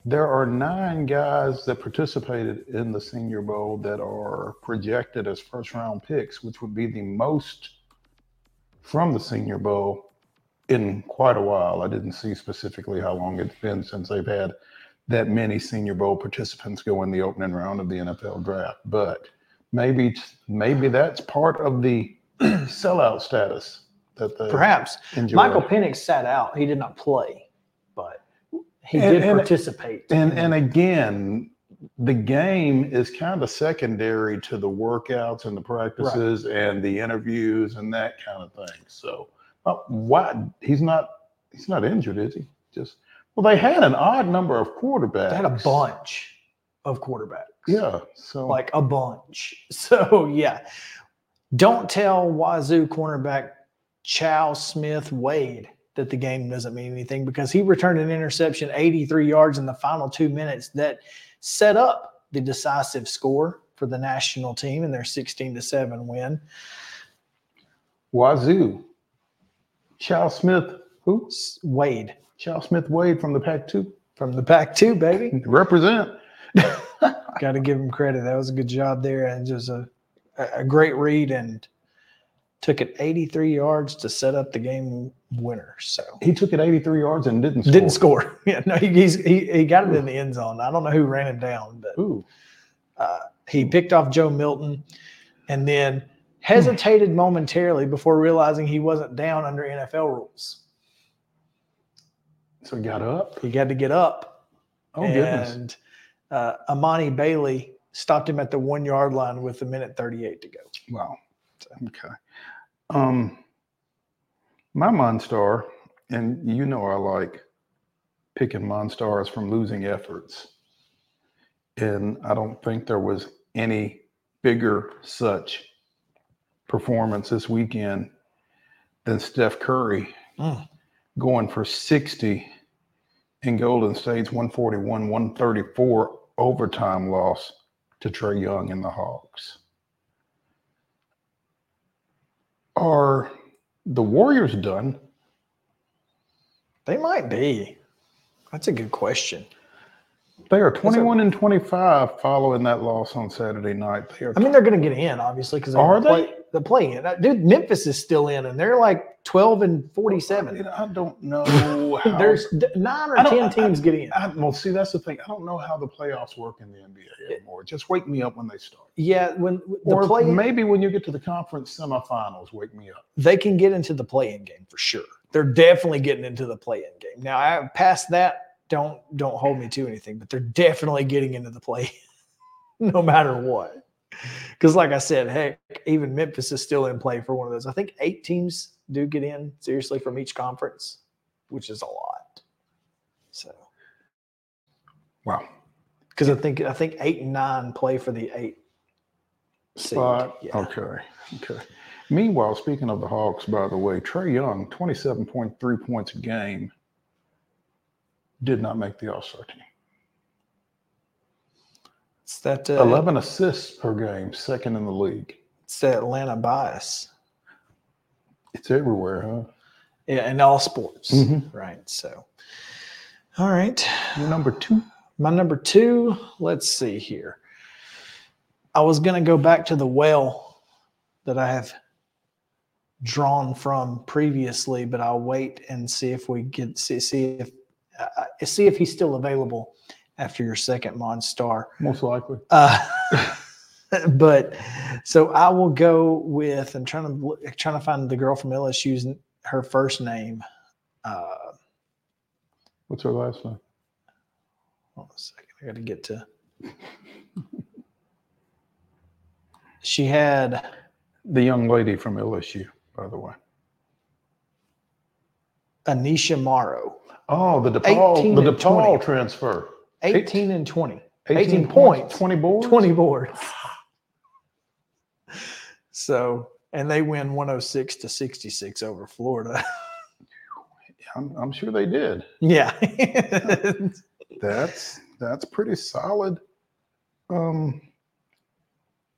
there are nine guys that participated in the Senior Bowl that are projected as first round picks, which would be the most from the Senior Bowl in quite a while. I didn't see specifically how long it's been since they've had that many Senior Bowl participants go in the opening round of the NFL draft, but maybe maybe that's part of the *clears throat* sellout status that they perhaps. Michael Penix sat out. He did not play, he And- did and- participate. And and again, the game is kind of secondary to the workouts and the practices and the interviews and that kind of thing. So, why he's not he's not injured, is he? Just well, they had an odd number of quarterbacks. They had a bunch of quarterbacks. Yeah. So like a bunch. *laughs* So yeah, don't tell Wazoo cornerback Chau Smith Wade that the game doesn't mean anything because he returned an interception 83 yards in the final two minutes that set up the decisive score for the national team in their 16 to 7 win. Wazoo. Chau Smith, who? Wade. Chau Smith Wade from the Pac two. From the Pac two, baby. *laughs* Represent. *laughs* Got to give him credit. That was a good job there and just a, a great read and took it 83 yards to set up the game winner. So He took it 83 yards and didn't score. didn't score. *laughs* Yeah, no, he, he's, he he got it in the end zone. I don't know who ran him down, but Ooh. uh, he picked off Joe Milton, and then hesitated momentarily before realizing he wasn't down under NFL rules. So he got up. He had to get up. Oh goodness. and uh, Amani Bailey stopped him at the one yard line with a minute 38 to go. Wow. Okay. Um, my Monstar, and you know I like picking Monstars from losing efforts. And I don't think there was any bigger such performance this weekend than Steph Curry Mm. going for 60 in Golden State's 141 134 overtime loss to Trae Young and the Hawks. Are the Warriors done? They might be. That's a good question. They are 21 and 25 following that loss on Saturday night. They are I mean, they're going to get in, obviously, because Are play, the play in. Dude, Memphis is still in, and they're like 12 and 47. I don't know. *laughs* how- There's nine or I 10 teams get in. I, well, see, that's the thing. I don't know how the playoffs work in the NBA anymore. Just wake me up when they start. Yeah, when the Or play maybe when you get to the conference semifinals, wake me up. they can get into the play-in game for sure. They're definitely getting into the play-in game. Now, I, past that, don't don't hold me to anything, but they're definitely getting into the play, *laughs* no matter what. *laughs* Because, like I said, heck, even Memphis is still in play for one of those. I think eight teams do get in seriously from each conference, which is a lot. So, Wow. because I think I think eight and nine play for the eight. Spot. Yeah. Okay. Okay. Meanwhile, speaking of the Hawks, by the way, Trae Young, 27.3 points a game, did not make the All Star team. It's that uh, 11 assists per game, second in the league. It's the Atlanta bias. It's everywhere, huh? Yeah, in all sports. Mhm. Right. So, all right. Your number two. My number two, let's see here. I was going to go back to the well that I have drawn from previously, but I'll wait and see if we get see, see if uh, uh, see if he's still available after your second Monstar. Most likely. Uh, *laughs* but so I will go with. I'm trying to trying to find the girl from LSU's her first name. Uh, What's her last name? hold on a second. I got to get to. *laughs* She had The young lady from LSU, by the way. Aneesah Morrow, Oh, the DePaul, the DePaul transfer. 18 and 20. 18, 18 points, points, 20 boards. 20 boards. *laughs* So, and they win 106 to 66 over Florida. *laughs* I'm, I'm sure they did. yeah. *laughs* That's that's pretty solid. Um,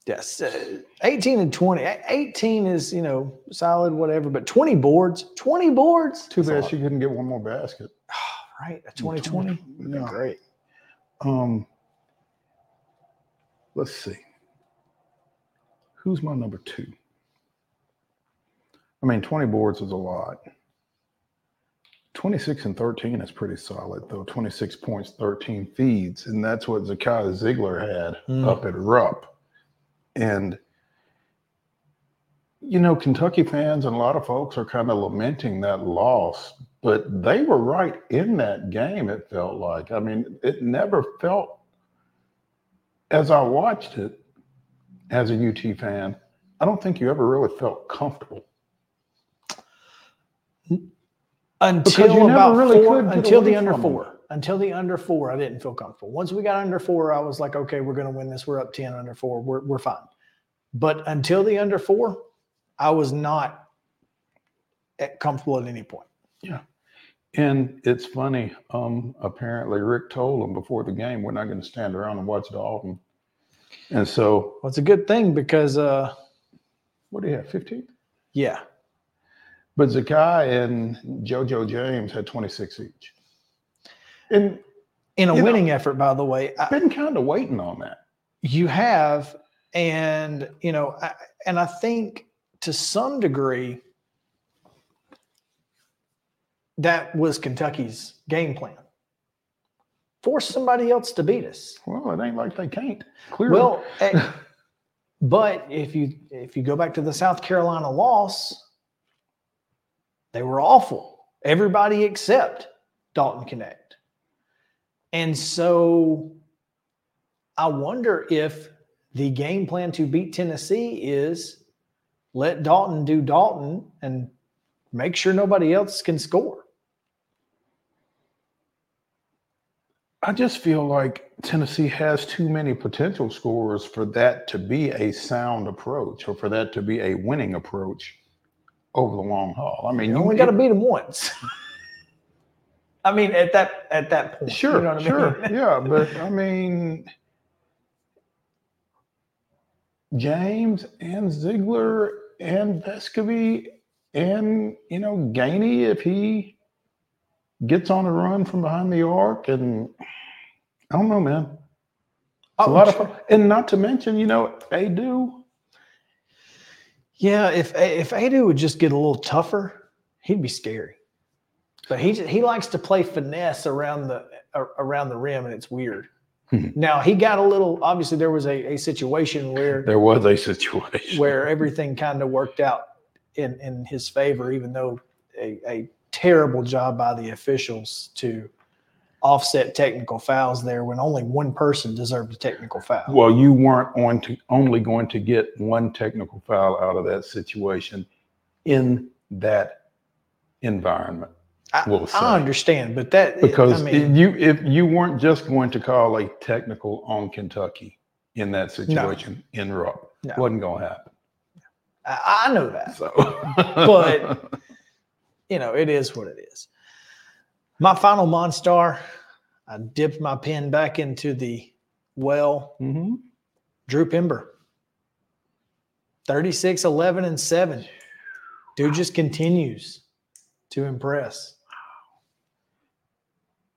yes. uh, 18 and 20. 18 is, you know, solid, whatever, but 20 boards, 20 boards. too That's a bad she couldn't get one more basket. *sighs* Right. A 2020. Yeah. Great. Um, let's see. Who's my number two? I mean, 20 boards is a lot. 26 and 13 is pretty solid, though. 26 points, 13 feeds. And that's what Zakai Zeigler had Mm. up at Rupp. And, you know, Kentucky fans and a lot of folks are kind of lamenting that loss, but they were right in that game, it felt like. I mean, it never felt, as I watched it as a UT fan, I don't think you ever really felt comfortable. until about really four, until the under four. Until the under four, I didn't feel comfortable. Once we got under four, I was like, okay, we're going to win this. We're up 10 under four. We're, we're fine. But until the under four, I was not comfortable at any point. And it's funny. Um, apparently, Rick told them before the game, we're not going to stand around and watch Dalton. And so, Well, it's a good thing because, uh, what do you have, 15? yeah, But Zakai and JoJo James had 26 each. And in a You know- winning effort, by the way, I've been kind of waiting on that. you have, and, you know, I, and I think to some degree, that was Kentucky's game plan. Force somebody else to beat us. Well, it ain't like they can't. Clearly. Well, *laughs* but if you if you go back to the South Carolina loss, they were awful. Everybody except Dalton Knecht. And so I wonder if the game plan to beat Tennessee is let Dalton do Dalton and make sure nobody else can score. I just feel like Tennessee has too many potential scorers for that to be a sound approach or for that to be a winning approach over the long haul. I mean, You only got to beat them once. *laughs* I mean, at that at that point, Sure, you know what I sure, mean? yeah, but I mean, James and Zeigler and Vescovi and you know Gainey if he gets on a run from behind the arc and I don't know, man. Oh, a lot of fun. And not to mention, you know, they do. Yeah, if if Aidoo would just get a little tougher, he'd be scary. But he he likes to play finesse around the around the rim, and it's weird. Hmm. now he got a little. Obviously, there was a, a situation where There was a situation. where everything kind of worked out in in his favor, even though a, a terrible job by the officials to offset technical fouls there when only one person deserved a technical foul. Well, you weren't on to only going to get one technical foul out of that situation in that environment. I, we'll. I understand, but that because I mean, you if you weren't just going to call a technical on Kentucky in that situation in Rupp, No. wasn't going to happen. I, I know that. So, but *laughs* you know, it is what it is. My final Monstar, I dipped my pen back into the well. Mhm. Drew Pember. 36, 11, and 7. Dude just continues to impress.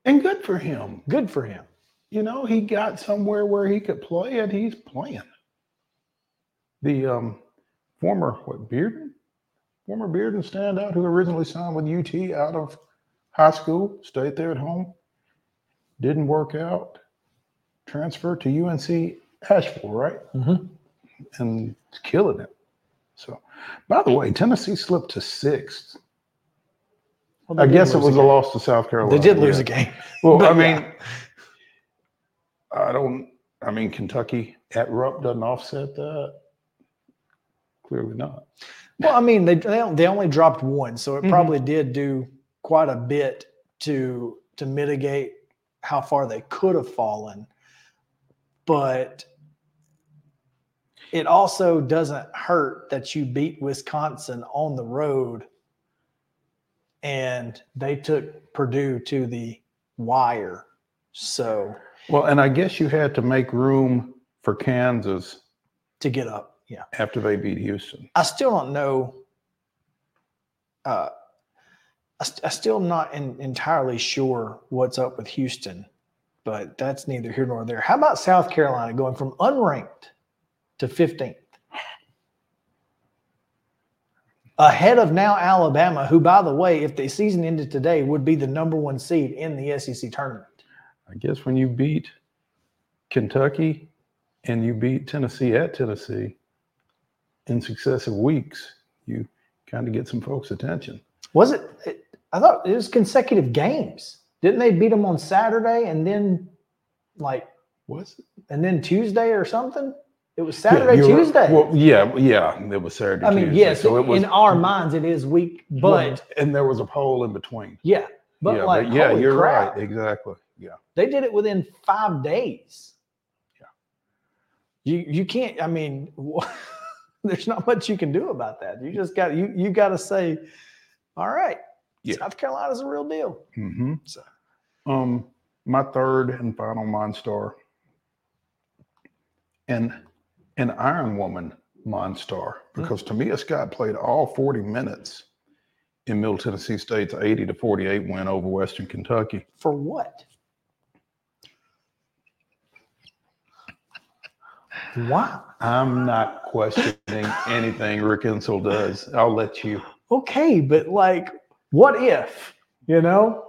and good for him. Good for him. You know, he got somewhere where he could play, and he's playing. The um, former what Bearden, former Bearden standout who originally signed with UT out of high school, stayed there at home, didn't work out, transferred to UNC Asheville, right? Mhm. And it's killing it. So, by the way, Tennessee slipped to sixth. Well, I guess it was a a loss to South Carolina. They did lose yeah. a game. Well, I But yeah. mean, I don't. I mean, Kentucky at Rupp doesn't offset that. Clearly not. Well, I mean, they they they only dropped one, so it Mhm. probably did do quite a bit to to mitigate how far they could have fallen. But it also doesn't hurt that you beat Wisconsin on the road and they took Purdue to the wire. So Well, and I guess you had to make room for Kansas to get up, yeah. after they beat Houston. I still don't know. Uh, I, st- I still not in, entirely sure what's up with Houston, but that's neither here nor there. How about South Carolina going from unranked to 15th? Ahead of now Alabama, who, by the way, if the season ended today, would be the number one seed in the SEC tournament. I guess when you beat Kentucky and you beat Tennessee at Tennessee in successive weeks, you kind of get some folks' attention. Was it? it- I thought it was consecutive games. Didn't they beat them on Saturday and then like Was it? and then Tuesday or something? It was Saturday, you're- Tuesday. Well, yeah, yeah, it was Saturday. I mean, Tuesday, yes, so it was in our minds it is weak, but and there was a poll in between. yeah, but yeah, like, yeah, holy you're crap, right, exactly. Yeah, They did it within five days. Yeah, you you can't. I mean, *laughs* *laughs* there's not much you can do about that. You just got you you got to say, all right, Yeah. South Carolina's a real deal. hmm So Um, my third and final Monstar, and an Iron Woman Monstar, because Tamia Scott played all 40 minutes in Middle Tennessee State's 80 to 48 win over Western Kentucky. for what? Why? I'm not questioning anything Rick Insell does. I'll let you. Okay, but like, what if? You know,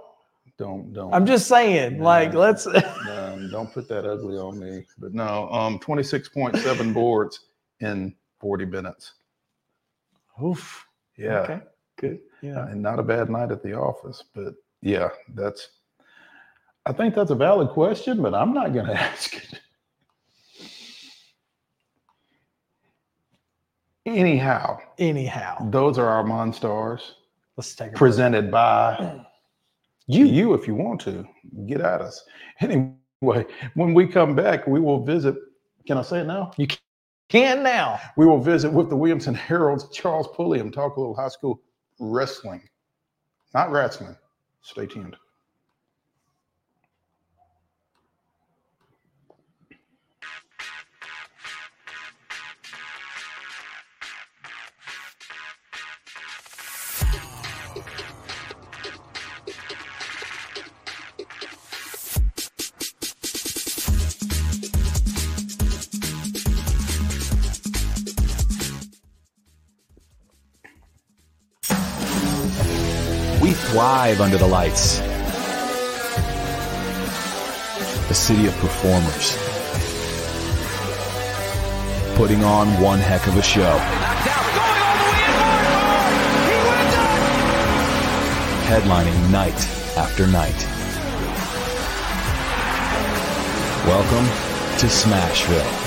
Don't don't. I'm just saying. Like, let's. don't put that ugly on me. But no, um, 26.7 boards in 40 minutes. Oof. Yeah. Okay. Good. Yeah. and not a bad night at the office. But yeah, that's. I think that's a valid question, but I'm not going *laughs* to ask it. Anyhow, Anyhow, those are our Monstars let's take a break. presented by *clears throat* you. You, if you want to, get at us. Anyway, when we come back, we will visit. Can I say it now? You can now. We will visit with the Williamson Herald's Charles Pulliam, talk a little high school wrestling, not wrestling. Stay tuned. Thrive under the lights. A city of performers. Putting on one heck of a show. Headlining night after night. Welcome to Smashville.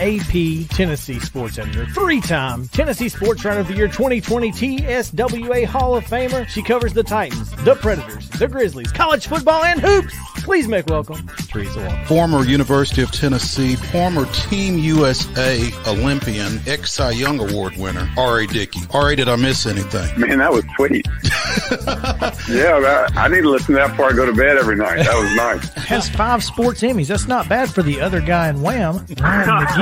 AP Tennessee Sports Editor, three-time Tennessee Sports Writer of the Year 2020 TSWA Hall of Famer. She covers the Titans, the Predators, the Grizzlies, college football, and hoops. Please make welcome Teresa Walker. Former University of Tennessee, former Team USA Olympian, ex Cy Young Award winner, R.A. Dickey. R.A., did I miss anything? Man, that was sweet. *laughs* yeah, I need to listen to that before I go to bed every night. That was nice. Has five sports Emmys. That's not bad for the other guy in Wham, *laughs* Ryan McGee. the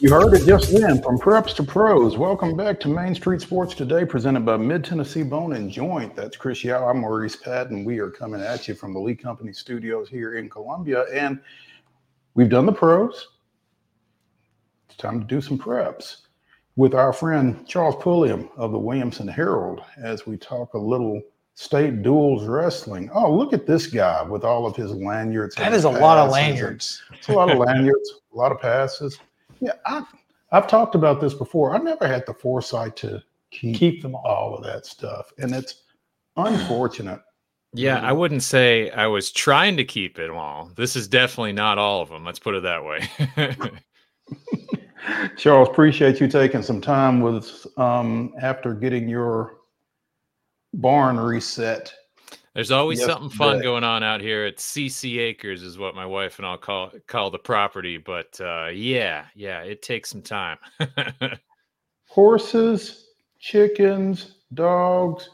You heard it just then from preps to pros. Welcome back to Main Street Sports Today, presented by Mid Tennessee Bone and Joint. That's Chris Yao. I'm Maurice Patton. We are coming at you from the Lee Company studios here in Columbia. And we've done the pros. It's time to do some preps with our friend Charles Pulliam of the Williamson Herald as we talk a little state duels wrestling. Oh, look at this guy with all of his lanyards. That is a lot of lanyards. It's a lot of *laughs* lanyards, a lot of passes. Yeah, I, I've talked about this before. I never had the foresight to keep, Keep them all. all of that stuff, and it's unfortunate. *sighs* Yeah, I wouldn't say I was trying to keep it all. This is definitely not all of them. Let's put it that way. *laughs* Charles, appreciate you taking some time with um, after getting your barn reset. There's always Yes, something fun but- going on out here at CC Acres, is what my wife and I'll call call the property. But uh, yeah, yeah, it takes some time. *laughs* Horses, chickens, dogs.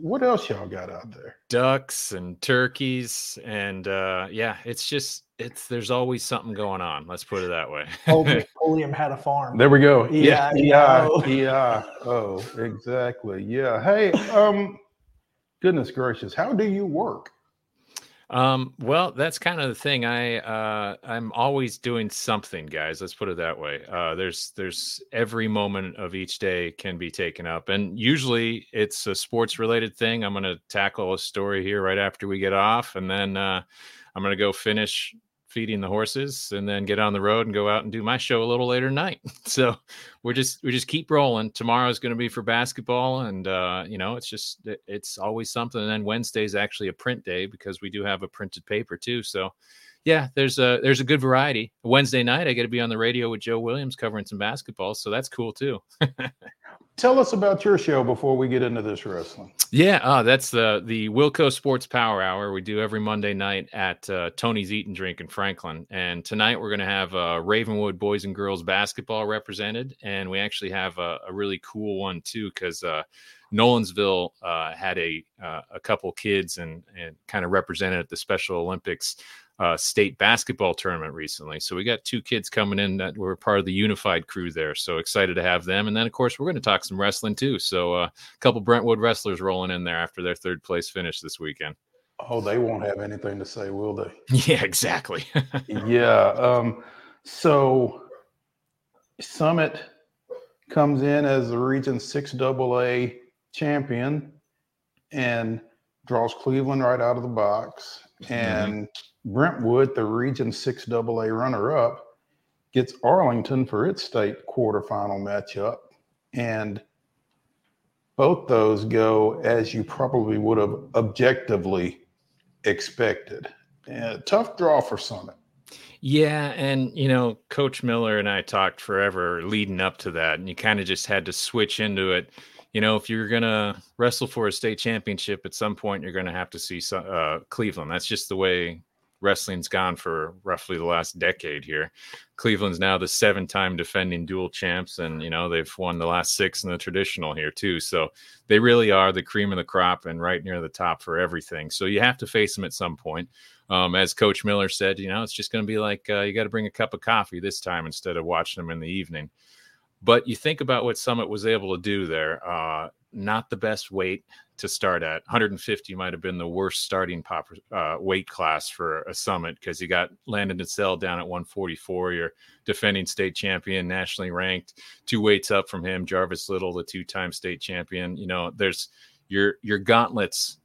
What else y'all got out there? Ducks and turkeys, and uh, yeah, it's just it's there's always something going on. Let's put it that way. Old *laughs* William had a farm. There we go. Yeah, yeah, yeah. yeah. Oh, exactly. Yeah. Hey, um, goodness gracious, how do you work? Um, well, that's kind of the thing. I uh, I'm always doing something, guys. Let's put it that way. Uh, there's there's every moment of each day can be taken up, and usually it's a sports related thing. I'm going to tackle a story here right after we get off, and then uh, I'm going to go finish feeding the horses, and then get on the road and go out and do my show a little later tonight. *laughs* so we're just we just keep rolling. Tomorrow's going to be for basketball, and uh, you know it's just it- it's always something. And then Wednesday's actually a print day because we do have a printed paper too. So yeah, there's a there's a good variety. Wednesday night I get to be on the radio with Joe Williams covering some basketball, so that's cool too. *laughs* Tell us about your show before we get into this wrestling. Yeah, uh, that's the the Wilco Sports Power Hour we do every Monday night at uh, Tony's Eat and Drink in Franklin. And tonight we're going to have uh, Ravenwood boys and girls basketball represented, and we actually have a, a really cool one too because uh, Nolensville uh, had a uh, a couple kids and and kind of represented at the Special Olympics uh, state basketball tournament recently. So we got two kids coming in that were part of the unified crew there. So excited to have them. And then of course we're going to talk some wrestling too. So uh, a couple Brentwood wrestlers rolling in there after their third place finish this weekend. Oh, they won't have anything to say, will they? *laughs* Yeah, exactly. *laughs* yeah. Um, so Summit comes in as the Region 6 AA champion and draws Cleveland right out of the box. And Brentwood, the Region 6 AA runner up, gets Arlington for its state quarterfinal matchup. And both those go as you probably would have objectively expected. Tough draw for Summit. Yeah, and you know, Coach Miller and I talked forever leading up to that, and you kind of just had to switch into it. You know, if you're gonna wrestle for a state championship at some point, you're gonna have to see uh, Cleveland. That's just the way wrestling's gone for roughly the last decade here. Cleveland's now the seven-time defending dual champs, and you know they've won the last six in the traditional here too. So they really are the cream of the crop and right near the top for everything. So you have to face them at some point um, as Coach Miller said, you know, it's just going to be like uh, you got to bring a cup of coffee this time instead of watching them in the evening. But you think about what Summit was able to do there. Uh, not the best weight to start at. 150 might have been the worst starting pop, uh, weight class for a Summit because you got Landon DeSalle down at 144. You're defending state champion, nationally ranked, two weights up from him. Jarvis Little, the two-time state champion. You know, there's your your gauntlets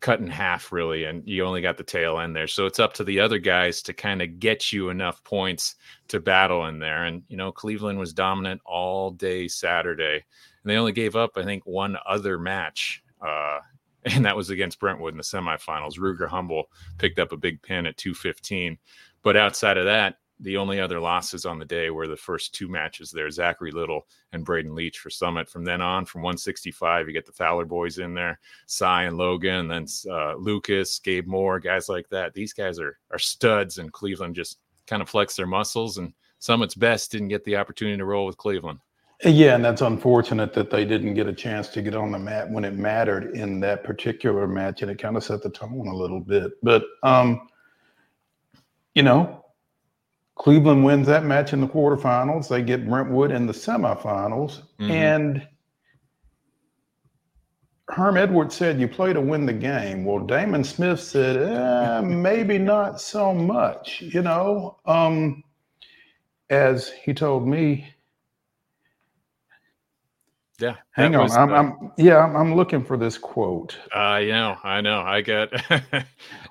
cut in half really and you only got the tail end there so it's up to the other guys to kind of get you enough points to battle in there and you know cleveland was dominant all day saturday and they only gave up i think one other match uh, *laughs* and that was against brentwood in the semifinals ruger humble picked up a big pin at 215 but outside of that the only other losses on the day were the first two matches there Zachary Little and Braden Leach for Summit. From then on, from 165, you get the Fowler boys in there, Cy and Logan, and then uh, Lucas, Gabe Moore, guys like that. These guys are, are studs, and Cleveland just kind of flex their muscles. And Summit's best didn't get the opportunity to roll with Cleveland. Yeah, and that's unfortunate that they didn't get a chance to get on the mat when it mattered in that particular match, and it kind of set the tone a little bit. But, um, you know, Cleveland wins that match in the quarterfinals. They get Brentwood in the semifinals. Mm-hmm. And Herm Edwards said, You play to win the game. Well, Damon Smith said, eh, maybe not so much. You know, um, as he told me, yeah. Hang on. I'm, uh, I'm, yeah, I'm, I'm, looking for this quote. Uh, you know, I know. I get. *laughs*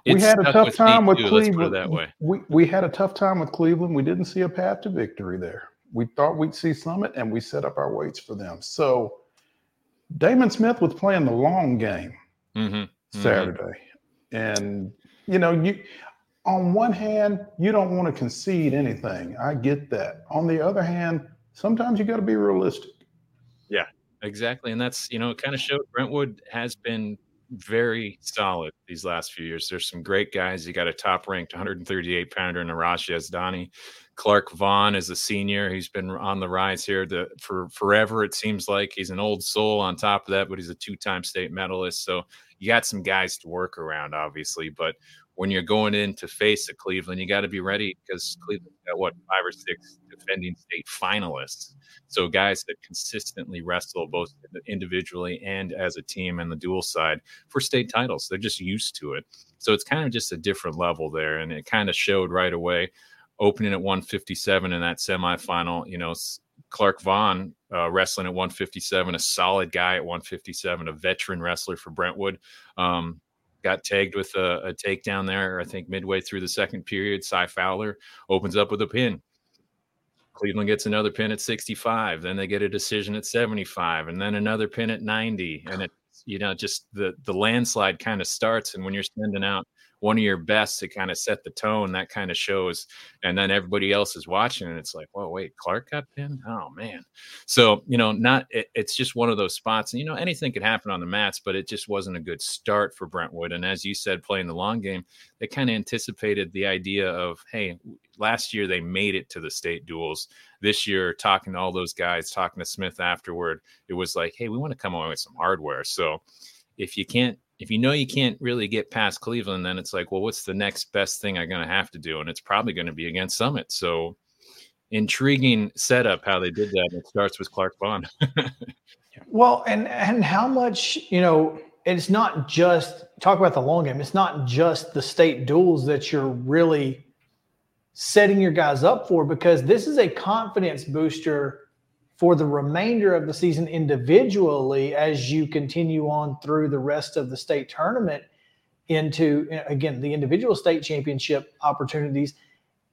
we had a tough time with too, Cleveland. that way. We we had a tough time with Cleveland. We didn't see a path to victory there. We thought we'd see Summit, and we set up our weights for them. So, Damon Smith was playing the long game mm-hmm. Saturday, mm-hmm. and you know, you on one hand, you don't want to concede anything. I get that. On the other hand, sometimes you got to be realistic. Yeah, Exactly. And that's, you know, it kind of showed Brentwood has been very solid these last few years. There's some great guys. You got a top ranked 138 pounder in Arash Yazdani. Clark Vaughn is a senior. He's been on the rise here for forever. It seems like he's an old soul on top of that, but he's a two time state medalist. So you got some guys to work around, obviously. But when you're going in to face a Cleveland, you got to be ready because Cleveland's got what five or six defending state finalists. So guys that consistently wrestle both individually and as a team and the dual side for state titles. They're just used to it. So it's kind of just a different level there, and it kind of showed right away. Opening at 157 in that semifinal, you know, Clark Vaughn uh, wrestling at 157, a solid guy at 157, a veteran wrestler for Brentwood. Um, got tagged with a, a takedown there, I think midway through the second period. Cy Fowler opens up with a pin. Cleveland gets another pin at 65. Then they get a decision at 75, and then another pin at 90. And it, you know, just the the landslide kind of starts. And when you're sending out one of your best to kind of set the tone. That kind of shows, and then everybody else is watching, and it's like, well, wait, Clark got pinned. Oh man. So you know, not it, it's just one of those spots, and you know, anything could happen on the mats, but it just wasn't a good start for Brentwood. And as you said, playing the long game, they kind of anticipated the idea of, hey, last year they made it to the state duels. This year, talking to all those guys, talking to Smith afterward, it was like, hey, we want to come away with some hardware. So if you can't if you know you can't really get past Cleveland, then it's like, well, what's the next best thing I'm going to have to do? And it's probably going to be against Summit. So intriguing setup how they did that. It starts with Clark Vaughn. *laughs* well, and and how much you know it's not just talk about the long game. It's not just the state duels that you're really setting your guys up for because this is a confidence booster for the remainder of the season individually as you continue on through the rest of the state tournament into again the individual state championship opportunities.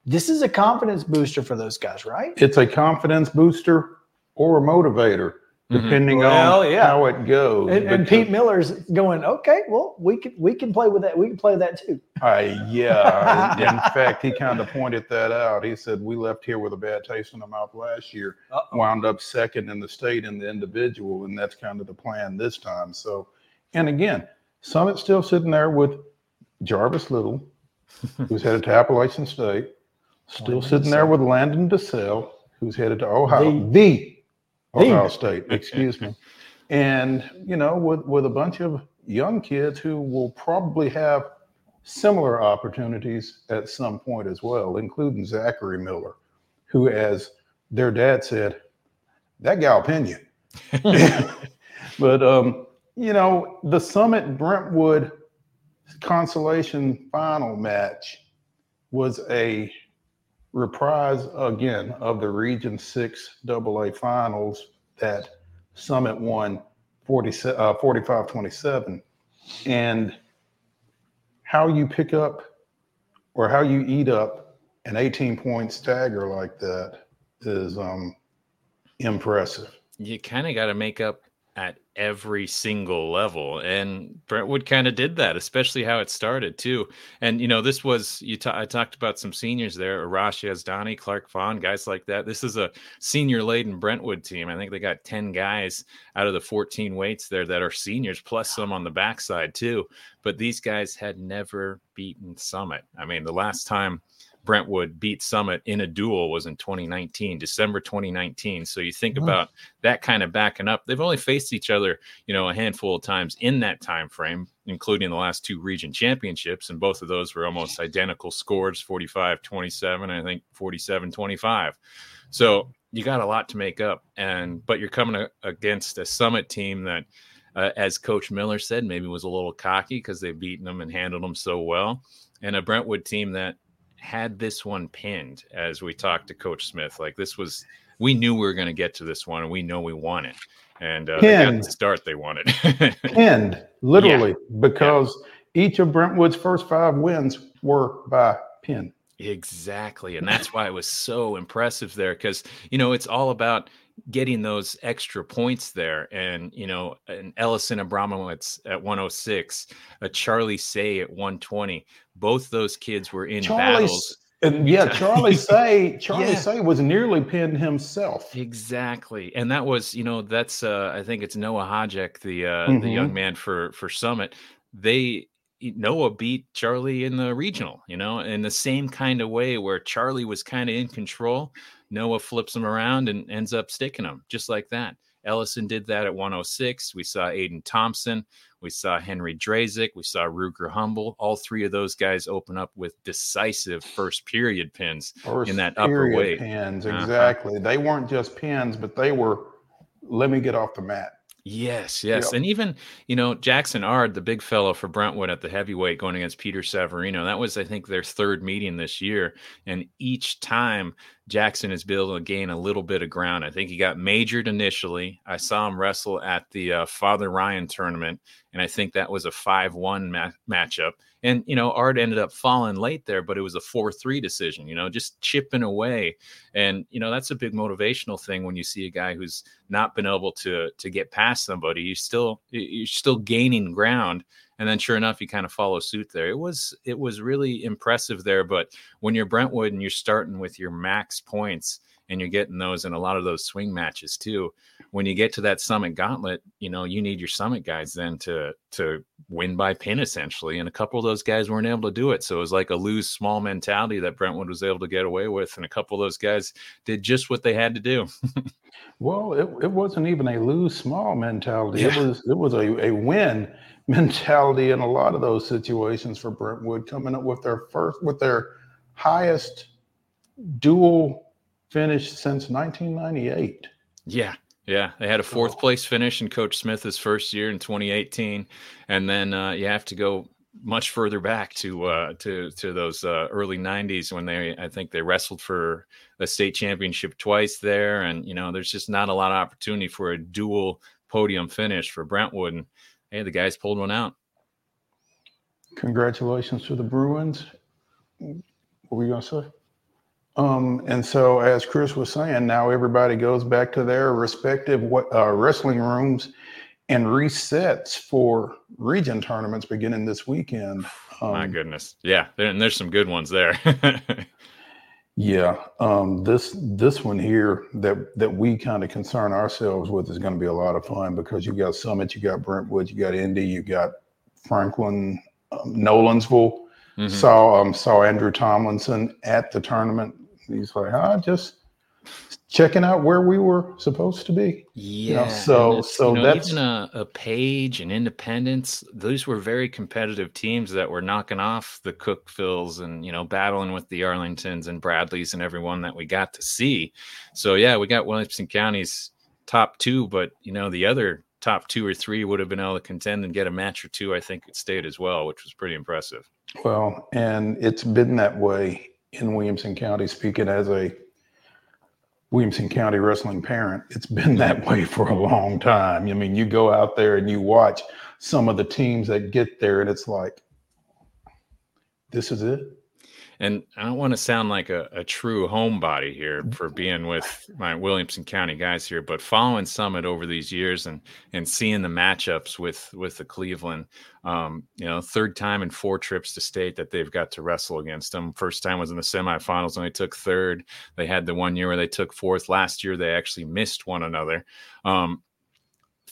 This is a confidence booster for those guys right? It's a confidence booster or a motivator, Depending Well, on yeah. how it goes. and, and pete miller's going okay well we can we can play with that we can play that too I, yeah. *laughs* in fact, he kind of pointed that out. He said, We left here with a bad taste in the mouth last year, wound up second in the state in the individual, and that's kind of the plan this time. So, and again, Summit's still sitting there with Jarvis Little, *laughs* who's headed to Appalachian State, still sitting there with Landon DeSalle, who's headed to Ohio, the, the- Ohio State, excuse me. *laughs* And, you know, with, with a bunch of young kids who will probably have similar opportunities at some point as well, including Zachary Miller, who, as their dad said, that gal opinion. *laughs* *laughs* but um, you know, the Summit Brentwood consolation final match was a reprise again of the Region Six AA finals that Summit won 40, uh, 45 27. And how you pick up or how you eat up an 18 point stagger like that is um, impressive. you kind of got to make up every single level and brentwood kind of did that especially how it started too. And you know this was you ta- i talked about some seniors there Arash Yazdani, clark vaughn guys like that. This is a senior laden brentwood team. I think they got 10 guys out of the 14 weights there that are seniors plus some on the backside too. But these guys had never beaten summit. I mean the last time Brentwood beat Summit in a duel was in 2019, December 2019. So you think Wow. about that kind of backing up. They've only faced each other, you know, a handful of times in that time frame, including the last two region championships, and both of those were almost identical scores, 45-27, I think 47-25. So you got a lot to make up, and but you're coming against a Summit team that. Uh, as Coach Miller said, maybe was a little cocky because they've beaten them and handled them so well, and a Brentwood team that had this one pinned as we talked to Coach Smith. Like this was, we knew we were going to get to this one, and we know we won it. And uh, they got the start they wanted. *laughs* Pinned, literally, because each of Brentwood's first five wins were by pin. Exactly. And that's why it was so impressive there because, you know, it's all about getting those extra points there. And, you know, an Ellison Abramowitz at 106, a Charlie Say at 120. Both those kids were in Charlie, battles. and yeah, *laughs* Charlie Say, Charlie Yeah. Say was nearly pinned himself. Exactly, and that was, you know, that's uh, I think it's Noah Hajek, the uh, the Mhm. young man for for Summit. They Noah beat Charlie in the regional, you know, in the same kind of way where Charlie was kind of in control. Noah flips him around and ends up sticking him just like that. Ellison did that at 106. We saw Aiden Thompson. We saw Henry Drazik. We saw Ruger Humble. All three of those guys open up with decisive first period pins First in that upper weight. Pins, Uh-huh. exactly. They weren't just pins, but they were. Let me get off the mat. Yes, yes. Yep. And even, you know, Jackson Ard, the big fellow for Brentwood at the heavyweight going against Peter Savarino, that was, I think, their third meeting this year. And each time Jackson been able to gain a little bit of ground. I think he got majored initially. I saw him wrestle at the uh, Father Ryan tournament, and I think that was a 5 1 ma- matchup. And, you know, Ard ended up falling late there, but it was a 4 3 decision, you know, just chipping away. And, you know, that's a big motivational thing when you see a guy who's not been able to to get past somebody. You're still you're still gaining ground. And then sure enough, you kind of follow suit there. It was it was really impressive there. But when you're Brentwood and you're starting with your max points and you're getting those in a lot of those swing matches too, when you get to that summit gauntlet, you know, you need your summit guys then to to win by pin essentially. And a couple of those guys weren't able to do it. So it was like a lose small mentality that Brentwood was able to get away with. And a couple of those guys did just what they had to do. *laughs* Well, it, it wasn't even a lose small mentality. It was it was a, a win mentality in a lot of those situations for Brentwood coming up with their first with their highest dual finish since 1998. Yeah. Yeah, they had a fourth place finish in Coach Smith's first year in 2018, and then uh, you have to go much further back to uh, to to those uh, early 90s when they I think they wrestled for a state championship twice there, and you know there's just not a lot of opportunity for a dual podium finish for Brentwood, and hey, the guys pulled one out. Congratulations to the Bruins. What were you gonna say? Um, and so, as Chris was saying, now everybody goes back to their respective uh, wrestling rooms and resets for region tournaments beginning this weekend. Um, My goodness, yeah, and there's some good ones there. *laughs* yeah, um, this this one here that that we kind of concern ourselves with is going to be a lot of fun because you got Summit, you got Brentwood, you got Indy, you got Franklin, um, Nolensville. Mm-hmm. Saw um, saw Andrew Tomlinson at the tournament he's like, I just checking out where we were supposed to be. Yeah. You know, so so you know, that's even a, a page and independence. Those were very competitive teams that were knocking off the Cookevilles and you know battling with the Arlingtons and Bradleys and everyone that we got to see. So yeah, we got Williamson County's top two, but you know the other top two or three would have been able to contend and get a match or two. I think at state as well, which was pretty impressive. Well, and it's been that way in Williamson County, speaking as a Williamson County wrestling parent, it's been mm-hmm. that way for a long time. I mean, you go out there and you watch some of the teams that get there, and it's like, this is it and I don't want to sound like a, a true homebody here mm-hmm. for being with my Williamson County guys here, but following Summit over these years and and seeing the matchups with with the Cleveland, um, you know, third time in four trips to state that they've got to wrestle against them. First time was in the semifinals and they took third. They had the one year where they took fourth. Last year they actually missed one another. Um,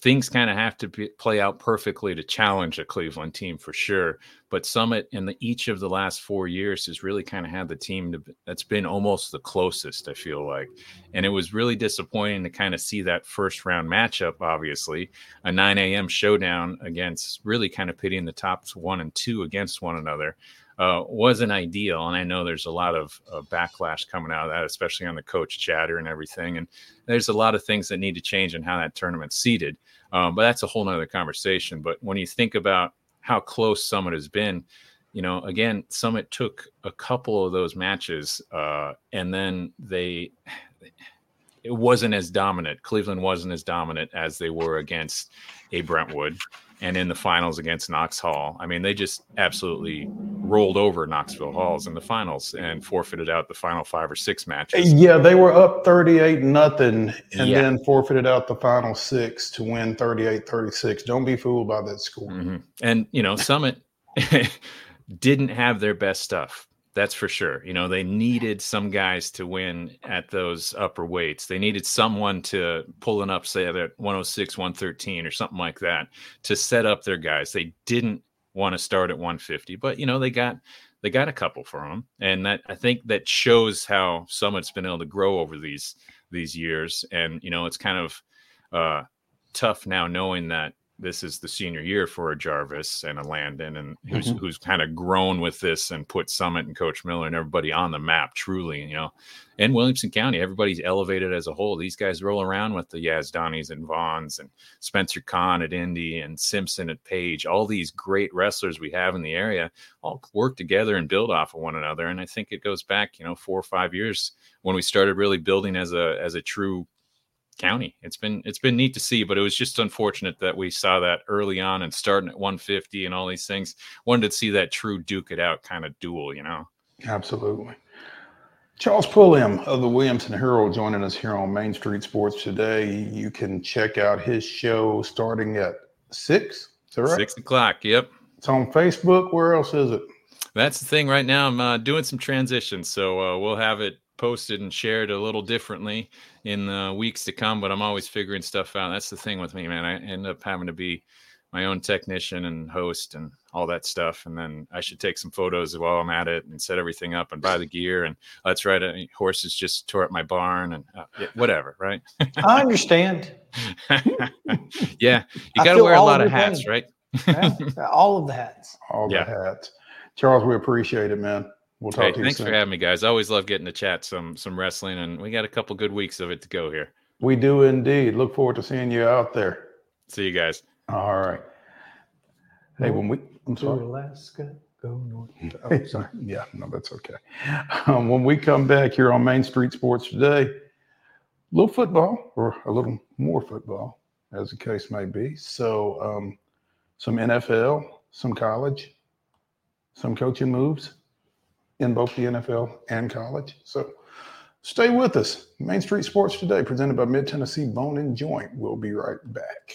things kind of have to be, play out perfectly to challenge a Cleveland team for sure. But Summit in the, each of the last four years has really kind of had the team to, that's been almost the closest, I feel like. And it was really disappointing to kind of see that first round matchup, obviously, a 9 a.m. showdown against really kind of pitting the tops one and two against one another. Uh, wasn't ideal. And I know there's a lot of uh, backlash coming out of that, especially on the coach chatter and everything. And there's a lot of things that need to change in how that tournament's seeded. Um, but that's a whole nother conversation. But when you think about how close Summit has been, you know, again, Summit took a couple of those matches, uh, and then they it wasn't as dominant. Cleveland wasn't as dominant as they were against a Brentwood and in the finals against Knox Hall. I mean, they just absolutely rolled over Knoxville Halls in the finals and forfeited out the final five or six matches. Yeah, they were up 38 nothing and yeah. then forfeited out the final six to win 38 36. Don't be fooled by that score. Mm-hmm. And, you know, Summit *laughs* didn't have their best stuff. That's for sure. You know, they needed some guys to win at those upper weights. They needed someone to pull an upset at 106, 113 or something like that to set up their guys. They didn't want to start at 150, but you know, they got they got a couple for them. And that I think that shows how Summit's been able to grow over these these years. And you know, it's kind of uh tough now knowing that this is the senior year for a Jarvis and a Landon, and who's mm-hmm. who's kind of grown with this and put Summit and Coach Miller and everybody on the map. Truly, you know, in Williamson County, everybody's elevated as a whole. These guys roll around with the Yazdanis and Vaughns and Spencer Kahn at Indy and Simpson at Page. All these great wrestlers we have in the area all work together and build off of one another. And I think it goes back, you know, four or five years when we started really building as a as a true county. It's been it's been neat to see, but it was just unfortunate that we saw that early on and starting at 150 and all these things. Wanted to see that true duke it out kind of duel, you know. Absolutely. Charles Pulliam of the Williamson Herald joining us here on Main Street Sports today. You can check out his show starting at six. Is that right? Six o'clock. Yep. It's on Facebook. Where else is it? That's the thing right now. I'm uh, doing some transitions, so uh, we'll have it posted and shared a little differently in the weeks to come, but I'm always figuring stuff out. That's the thing with me, man. I end up having to be my own technician and host and all that stuff. And then I should take some photos while I'm at it and set everything up and buy the gear. And oh, that's right. I mean, horses just tore up my barn and uh, yeah, whatever. Right. I understand. *laughs* yeah. You got to wear a lot of hats, right? yeah, all of the hats. All yeah. the hats. Charles, we appreciate it, man. We'll talk hey, to you Thanks soon. for having me, guys. I always love getting to chat some some wrestling, and we got a couple good weeks of it to go here. We do indeed. Look forward to seeing you out there. See you guys. All right. Hey, when we, I'm To sorry. Alaska, go north. *laughs* Oh, sorry. Yeah, no, that's okay. Um, when we come back here on Main Street Sports today, a little football or a little more football, as the case may be. So, um, some NFL, some college, some coaching moves in both the NFL and college. So, stay with us. Main Street Sports today, presented by Mid Tennessee Bone and Joint. We'll be right back.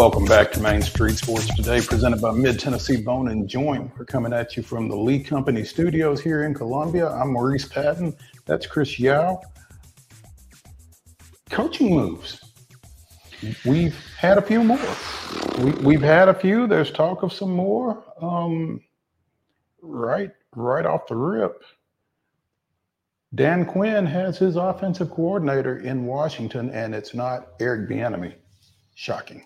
Welcome back to Main Street Sports today, presented by Mid Tennessee Bone and Joint. We're coming at you from the Lee Company studios here in Columbia. I'm Maurice Patton. That's Chris Yao. Coaching moves. We've had a few more. We, we've had a few. There's talk of some more. Um, right, right off the rip. Dan Quinn has his offensive coordinator in Washington, and it's not Eric Bieniemy. Shocking.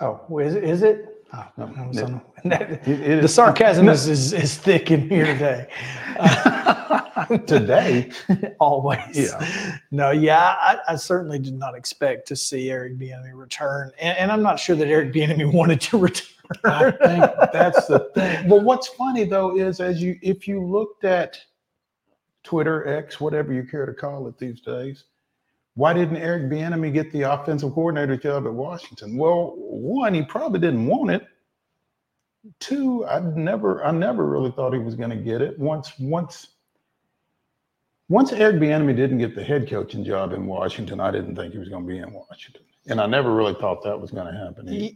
Oh, is, is it? Oh, oh No, I was it- it- it the sarcasm no. is, is, is thick in here today. *laughs* Today, *laughs* always. Yeah. No, yeah, I, I certainly did not expect to see Eric Bieniemy return, and, and I'm not sure that Eric Bieniemy *laughs* wanted to return. I think that's the thing. Well, what's funny though is as you if you looked at Twitter, X, whatever you care to call it these days, why didn't Eric Bieniemy get the offensive coordinator job at Washington? Well, one, he probably didn't want it. two, I never, I never really thought he was going to get it. Once, once, once Eric Bieniemy didn't get the head coaching job in Washington, I didn't think he was going to be in Washington, and I never really thought that was going to happen. either.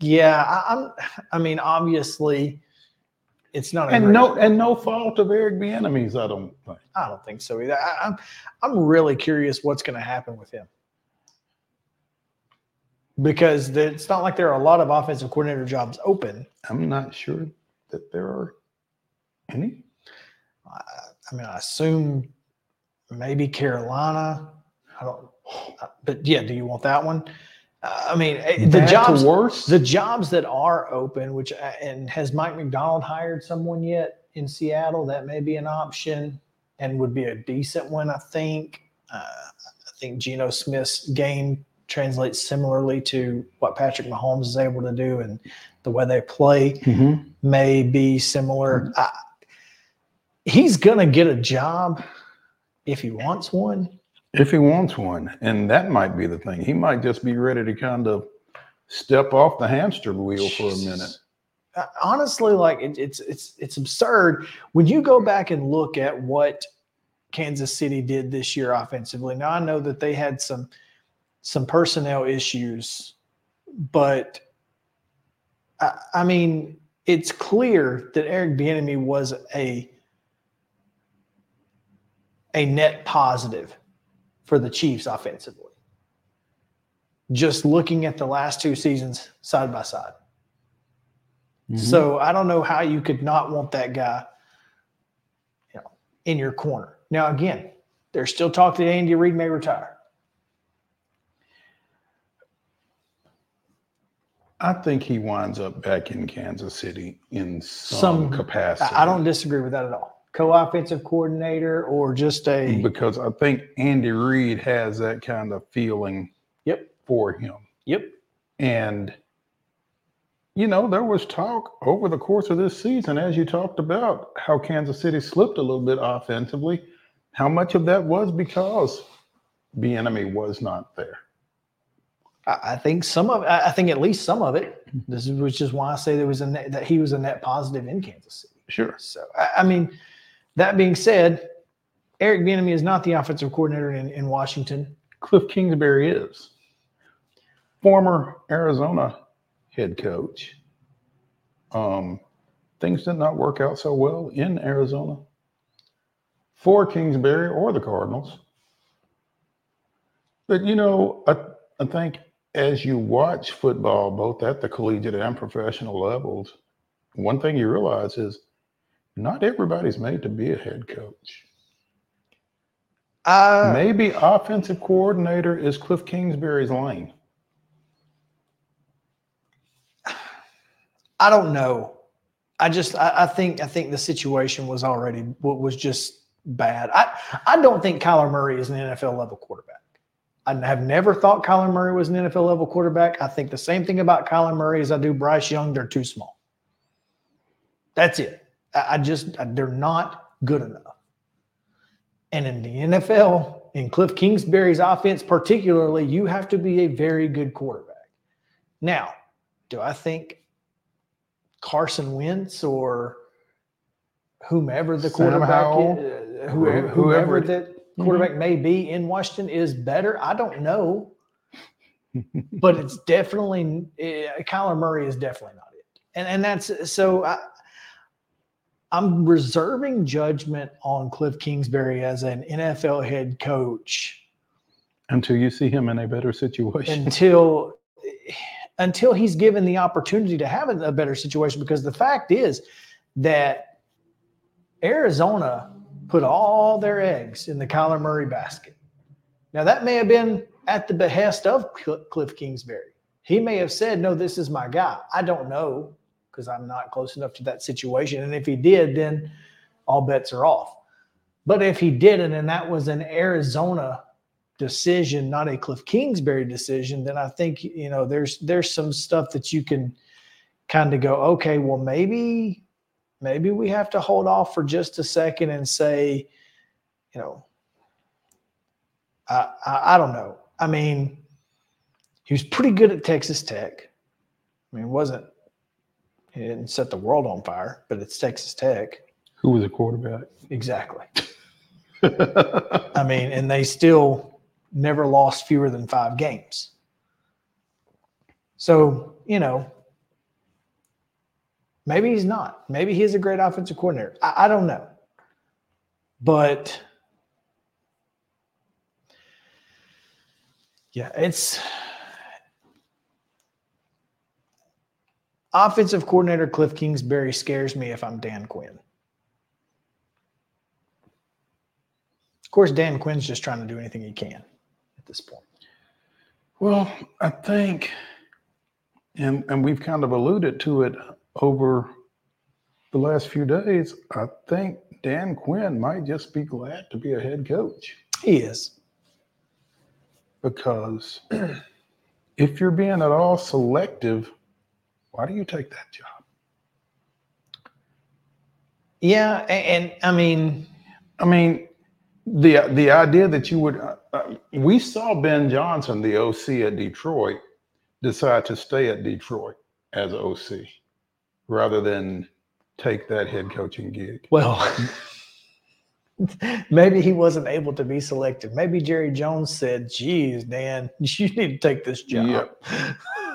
Yeah, I, I'm. I mean, obviously, it's not. a And no, and no fault of Eric Bieniemy's, I don't think. I don't think so either. I, I'm. I'm really curious what's going to happen with him because it's not like there are a lot of offensive coordinator jobs open. I'm not sure that there are any. I, I mean, I assume maybe Carolina. I don't. But yeah, do you want that one? I mean, eh, the Bad jobs. worse? The jobs that are open, which uh, and has Mike Macdonald hired someone yet in Seattle? That may be an option and would be a decent one, I think. Uh, I think Geno Smith's game translates similarly to what Patrick Mahomes is able to do, and the way they play may be similar. I, he's going to get a job if he wants one. If he wants one, and that might be the thing. He might just be ready to kind of step off the hamster wheel for a minute. Uh, honestly, like it, it's it's it's absurd when you go back and look at what Kansas City did this year offensively. Now I know that they had some some personnel issues, but I, I mean it's clear that Eric Bieniemy was a a net positive for the Chiefs offensively. Just looking at the last two seasons side by side. Mm-hmm. So I don't know how you could not want that guy, you know, in your corner. Now again, there's still talk that Andy Reid may retire. I think he winds up back in Kansas City in some, Some capacity. I don't disagree with that at all. Co-offensive coordinator or just a because I think Andy Reid has that kind of feeling Yep. for him. Yep. And you know, there was talk over the course of this season, as you talked about, how Kansas City slipped a little bit offensively. How much of that was because Bieniemy was not there? I think some of I I think at least some of it. This is which is why I say there was a net, that he was a net positive in Kansas City. Sure. So I, I mean, that being said, Eric Bieniemy is not the offensive coordinator in, in Washington. Cliff Kingsbury is former Arizona head coach. Um, things did not work out so well in Arizona for Kingsbury or the Cardinals. But you know, I, I think as you watch football, both at the collegiate and professional levels, one thing you realize is not everybody's made to be a head coach. Uh, Maybe offensive coordinator is Cliff Kingsbury's lane. I don't know. I just I, I think I think the situation was already what was just bad. I I don't think Kyler Murray is an NFL level quarterback. I have never thought Kyler Murray was an NFL level quarterback. I think the same thing about Kyler Murray as I do Bryce Young. They're too small. That's it. I, just they're not good enough. And in the NFL, in Cliff Kingsbury's offense, particularly, you have to be a very good quarterback. Now, do I think Carson Wentz or whomever the quarterback Howell, is, uh, whoever, whoever it- that quarterback may be in Washington is better. I don't know, *laughs* but it's definitely uh, Kyler Murray is definitely not it, and and that's so. I, I'm reserving judgment on Cliff Kingsbury as an NFL head coach until you see him in a better situation. until until he's given the opportunity to have a, better situation because the fact is that Arizona put all their eggs in the Kyler Murray basket. Now that may have been at the behest of Cl- Cliff Kingsbury. He may have said, "No, this is my guy." I don't know because I'm not close enough to that situation. And if he did, then all bets are off. But if he didn't, and that was an Arizona decision, not a Cliff Kingsbury decision, then I think you know there's there's some stuff that you can kind of go, okay, well maybe maybe we have to hold off for just a second and say, you know, I I, I don't know. I mean, he was pretty good at Texas Tech. I mean, wasn't He didn't set the world on fire, but it's Texas Tech. Who was a quarterback? Exactly. *laughs* I mean, and they still never lost fewer than five games. So, you know, maybe he's not. Maybe he's a great offensive coordinator. I, I don't know. But yeah, it's offensive coordinator Cliff Kingsbury scares me if I'm Dan Quinn. Of course, Dan Quinn's just trying to do anything he can at this point. Well, I think, and and we've kind of alluded to it over the last few days. I think Dan Quinn might just be glad to be a head coach. He is. Because *clears throat* if you're being at all selective, why do you take that job? Yeah, and, and I mean, I mean, the the idea that you would, uh, uh, we saw Ben Johnson, the OC at Detroit, decide to stay at Detroit as OC rather than take that head coaching gig. Well, *laughs* maybe he wasn't able to be selected. Maybe Jerry Jones said, "Geez, Dan, *laughs* you need to take this job." Yep. *laughs*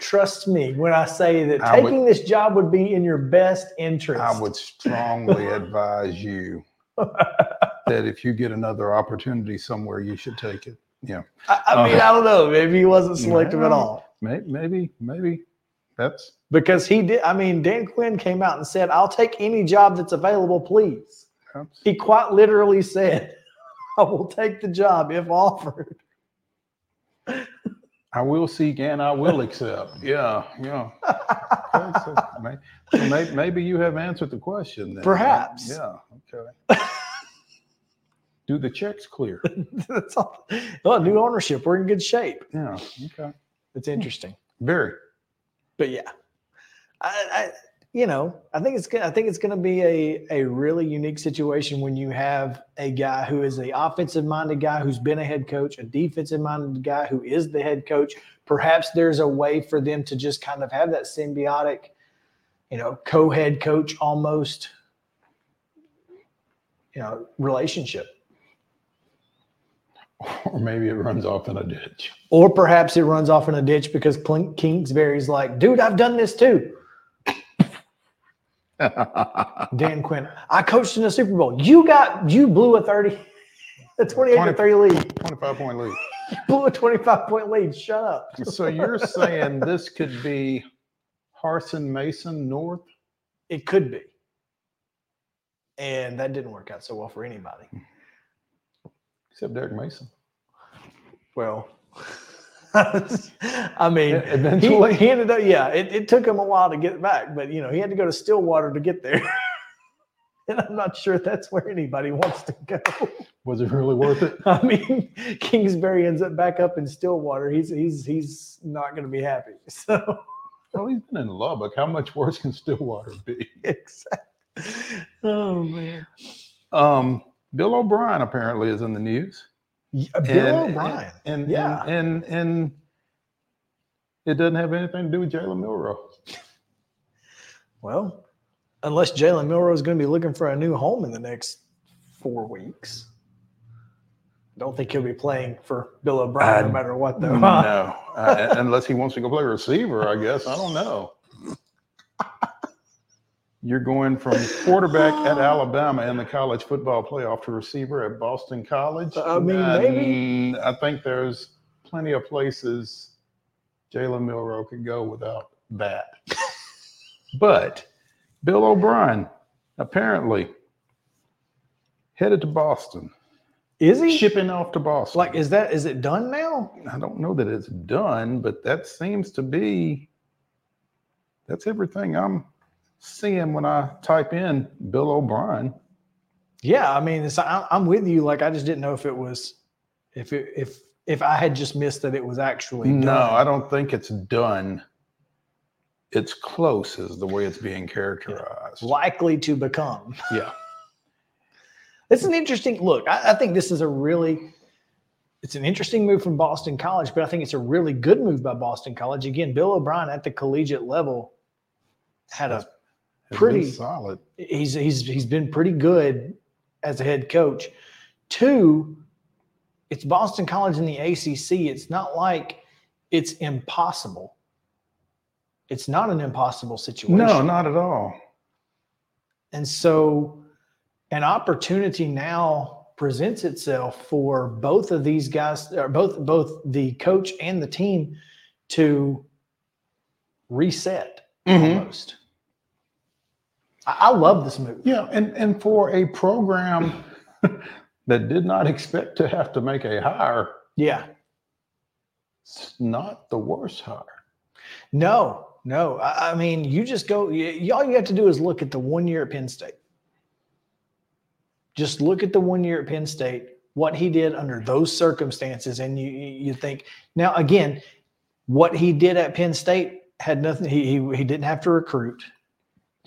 Trust me when I say that I would- taking this job would be in your best interest. I would strongly *laughs* advise you that if you get another opportunity somewhere, you should take it. Yeah. I, I mean, Uh, I don't know. Maybe he wasn't selective at all Maybe, maybe, maybe that's because he did. I mean, Dan Quinn came out and said, "I'll take any job that's available, please." He quite literally said, *laughs* "I will take the job if offered." *laughs* I will seek and I will accept. *laughs* Yeah, yeah. *laughs* Okay, so may- so may- maybe you have answered the question. Then. Perhaps. Yeah. Okay. *laughs* Do the checks clear? That's all. Well, new ownership. We're in good shape. Yeah. Okay. It's interesting. Very. but yeah, I, I you know I think it's I think it's going to be a a really unique situation when you have a guy who is a offensive minded guy who's been a head coach, a defensive minded guy who is the head coach. Perhaps there's a way for them to just kind of have that symbiotic, you know, co-head coach almost, you know, relationship. Or maybe it runs off in a ditch. Or perhaps it runs off in a ditch because Cliff Kingsbury's like, dude, I've done this too. Dan Quinn, I coached in the Super Bowl. You got, you blew a 30, a 28 to 30 lead. 25 point lead. You *laughs* blew a 25 point lead. Shut up. *laughs* So you're saying this could be Harsin Mason North? It could be. And that didn't work out so well for anybody. Except Derek Mason. Well, *laughs* I mean, eventually. he, he ended up, yeah, it, it took him a while to get back, but you know, he had to go to Stillwater to get there. *laughs* and I'm not sure that's where anybody wants to go. Was it really worth it? *laughs* I mean, Kingsbury ends up back up in Stillwater. He's he's he's not going to be happy. So Well, he's been in Lubbock. How much worse can Stillwater be? exactly. Oh man, Um, Bill O'Brien apparently is in the news. Yeah, Bill And- O'Brien. And, and Yeah. and, and and it doesn't have anything to do with Jalen Milroe. Well, unless Jalen Milroe is going to be looking for a new home in the next four weeks. I don't think he'll be playing for Bill O'Brien no matter what, though. *laughs* No, *laughs* uh, unless he wants to go play receiver, I guess. I don't know. You're going from quarterback at *sighs* Alabama in the college football playoff to receiver at Boston College. I mean, maybe. Mm, I think there's plenty of places Jalen Milroe could go without that. *laughs* but Bill O'Brien apparently headed to Boston, Is he? shipping off to Boston. Like, is that is it done now? I don't know that it's done, but that seems to be that's everything I'm seeing when I type in Bill O'Brien. Yeah, I mean, I'm with you. Like, I just didn't know if it was, if it, if if I had just missed that it was actually No, done. I don't think it's done. It's close, is the way it's being characterized. likely to become. Yeah. *laughs* It's an interesting look. I, I think this is a really, it's an interesting move from Boston College, but I think it's a really good move by Boston College. Again, Bill O'Brien at the collegiate level had a pretty solid. He's he's he's been pretty good as a head coach. Two, it's Boston College in the ACC. It's not like it's impossible. It's not an impossible situation. No, not at all. And so an opportunity now presents itself for both of these guys, or both both the coach and the team to reset Mhm. almost. I, I love this move. Yeah, and and for a program *laughs* that did not expect to have to make a hire, Yeah. it's not the worst hire. No, no. I, I mean, you just go. You, all you have to do is look at the one year at Penn State. Just look at the one year at Penn State, what he did under those circumstances, and you you you think now again, what he did at Penn State had nothing. He he, he didn't have to recruit.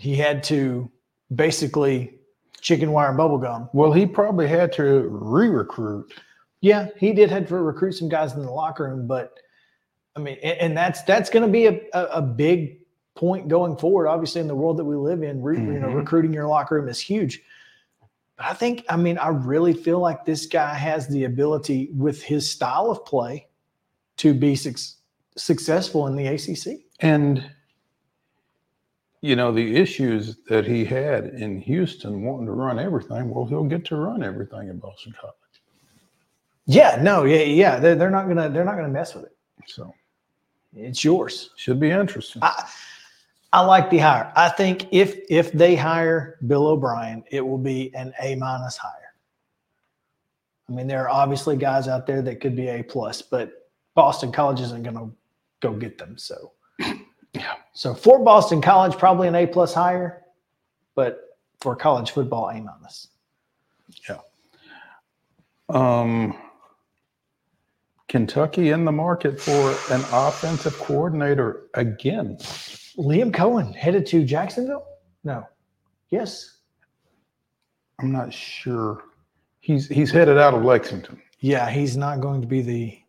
He had to basically chicken wire and bubble gum. Well, he probably had to re-recruit. Yeah, he did have to recruit some guys in the locker room, but I mean, and, and that's that's going to be a, a, a big point going forward. Obviously, in the world that we live in, re, you know, Mhm. recruiting your locker room is huge. But I think, I mean, I really feel like this guy has the ability with his style of play to be suc successful in the ACC. And you know, the issues that he had in Houston wanting to run everything, well, he'll get to run everything in Boston College. Yeah, no, yeah, yeah. They're, they're not gonna they're not gonna mess with it. So It's yours. should be interesting. I, I like the hire. I think if if they hire Bill O'Brien, it will be an A minus hire. I mean, there are obviously guys out there that could be A plus, but Boston College isn't going to go get them. So. So for Boston College, probably an A plus hire, but for college football, A minus. Yeah. Um, Kentucky in the market for an offensive coordinator again. Liam Coen headed to Jacksonville. No, yes, I'm not sure. He's he's headed out of Lexington. yeah, he's not going to be the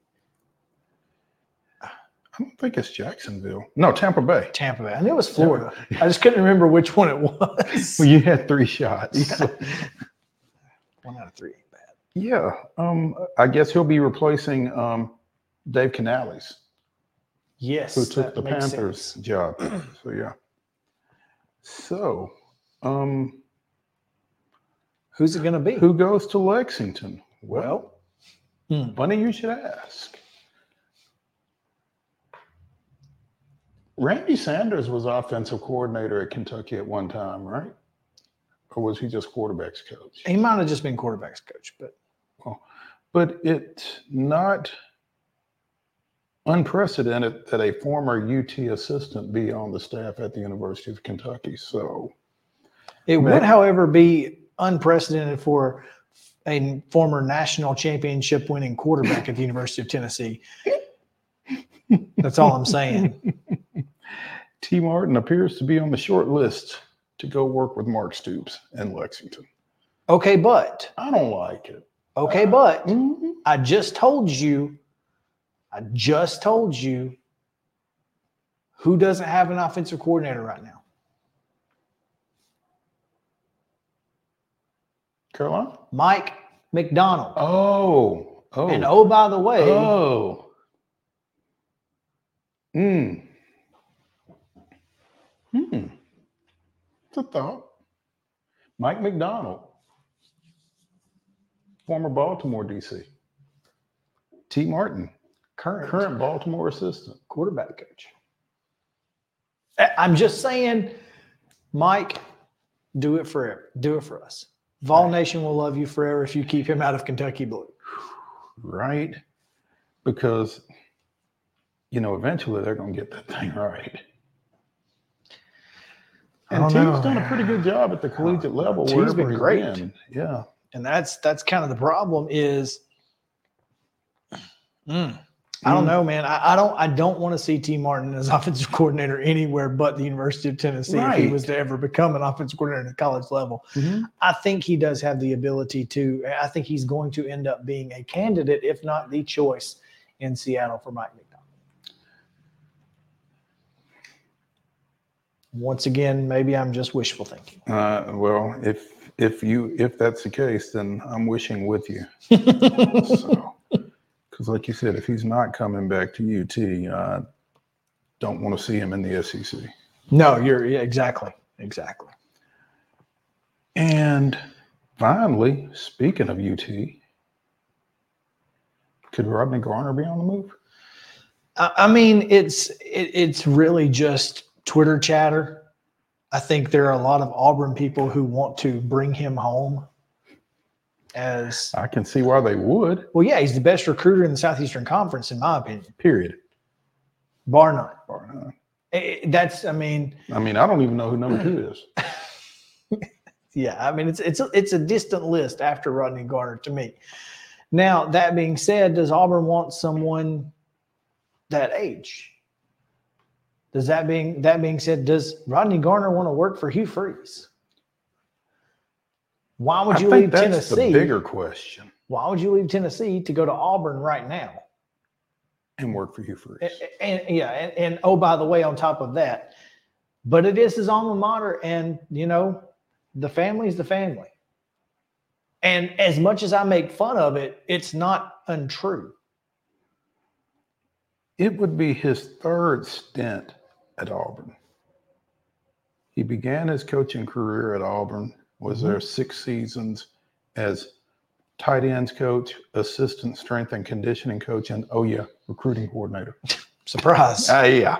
I don't think it's Jacksonville. No, Tampa Bay. Tampa Bay. I knew it was Florida. I just couldn't remember which one it was. Well, you had three shots. Yeah. *laughs* One out of three. ain't bad. Yeah. Um, I guess he'll be replacing um, Dave Canales, Yes, who took the Panthers sense. job. *clears throat* So yeah. So, um, Who's it going to be? who goes to Lexington? Well, Hmm. funny you should ask. Randy Sanders was offensive coordinator at Kentucky at one time, right? Or was he just quarterbacks coach? He might have just been quarterbacks coach, but well, But it's not unprecedented that a former UT assistant be on the staff at the University of Kentucky. So, it would, however, be unprecedented for a former national championship winning quarterback at the University of Tennessee. That's all I'm saying. *laughs* T. Martin appears to be on the short list to go work with Mark Stoops in Lexington. Okay, but I don't like it. okay, but Mhm. I just told you, I just told you who doesn't have an offensive coordinator right now. Carolina? Mike Macdonald. Oh, oh, And oh, by the way, oh. Hmm. Hmm. It's a thought. Mike Macdonald, former Baltimore DC. T. Martin, current, current Baltimore assistant. quarterback coach. I'm just saying, Mike, do it forever. Do it for us. Vol Nation will love you forever if you keep him out of Kentucky Blue. right? Because, you know, eventually they're going to get that thing *laughs* right. And don't T's know. done a pretty good job at the collegiate level. T's been great. been. Yeah. And that's that's kind of the problem is Mm. I don't Mm. know, man. I, I don't I don't want to see T Martin as *laughs* offensive coordinator anywhere but the University of Tennessee if he was to ever become an offensive coordinator at the college level. Mhm. I think he does have the ability to. I think he's going to end up being a candidate, if not the choice, in Seattle for Mike Macdonald. Once again, maybe I'm just wishful thinking. Uh, well, if if you if that's the case, then I'm wishing with you. *laughs* so, because like you said, if he's not coming back to UT, I don't want to see him in the SEC. No, you're yeah, exactly, exactly. And finally, speaking of UT, could Rodney Garner be on the move? I I mean, it's it, it's really just Twitter chatter. I think there are a lot of Auburn people who want to bring him home. As I can see why they would. Well, yeah, he's the best recruiter in the Southeastern Conference, in my opinion, Period. bar none. Bar none. Eh, eh, That's, I mean, I mean, I don't even know who number two is. *laughs* yeah, I mean, it's it's a, it's a distant list after Rodney Garner to me. Now, that being said, does Auburn want someone that age? Does that being that being said, does Rodney Garner want to work for Hugh Freeze? Why would you leave that's Tennessee? bigger question. Why would you leave Tennessee to go to Auburn right now? And work for Hugh Freeze. And, and- yeah, and, and oh, by the way, on top of that, but it is his alma mater, and you know, the family's the family. And as much as I make fun of it, it's not untrue. It would be his third stint at Auburn. He began his coaching career at Auburn, was there six seasons as tight ends coach, assistant strength and conditioning coach, and oh yeah, recruiting coordinator. *laughs* Surprise. Ah, yeah.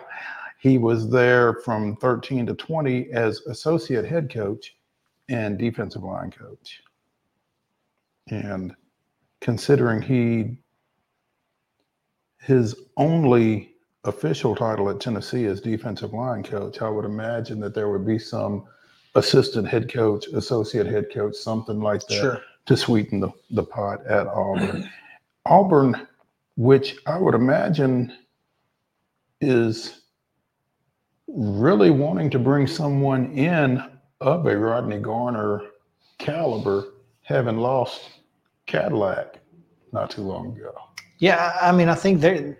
He was there from 13 to 20 as associate head coach and defensive line coach. And considering he his only official title at Tennessee is defensive line coach, I would imagine that there would be some assistant head coach, associate head coach, something like that Sure. to sweeten the, the pot at Auburn. Auburn, which I would imagine is really wanting to bring someone in of a Rodney Garner caliber, having lost Cadillac not too long ago. Yeah, I I mean, I think there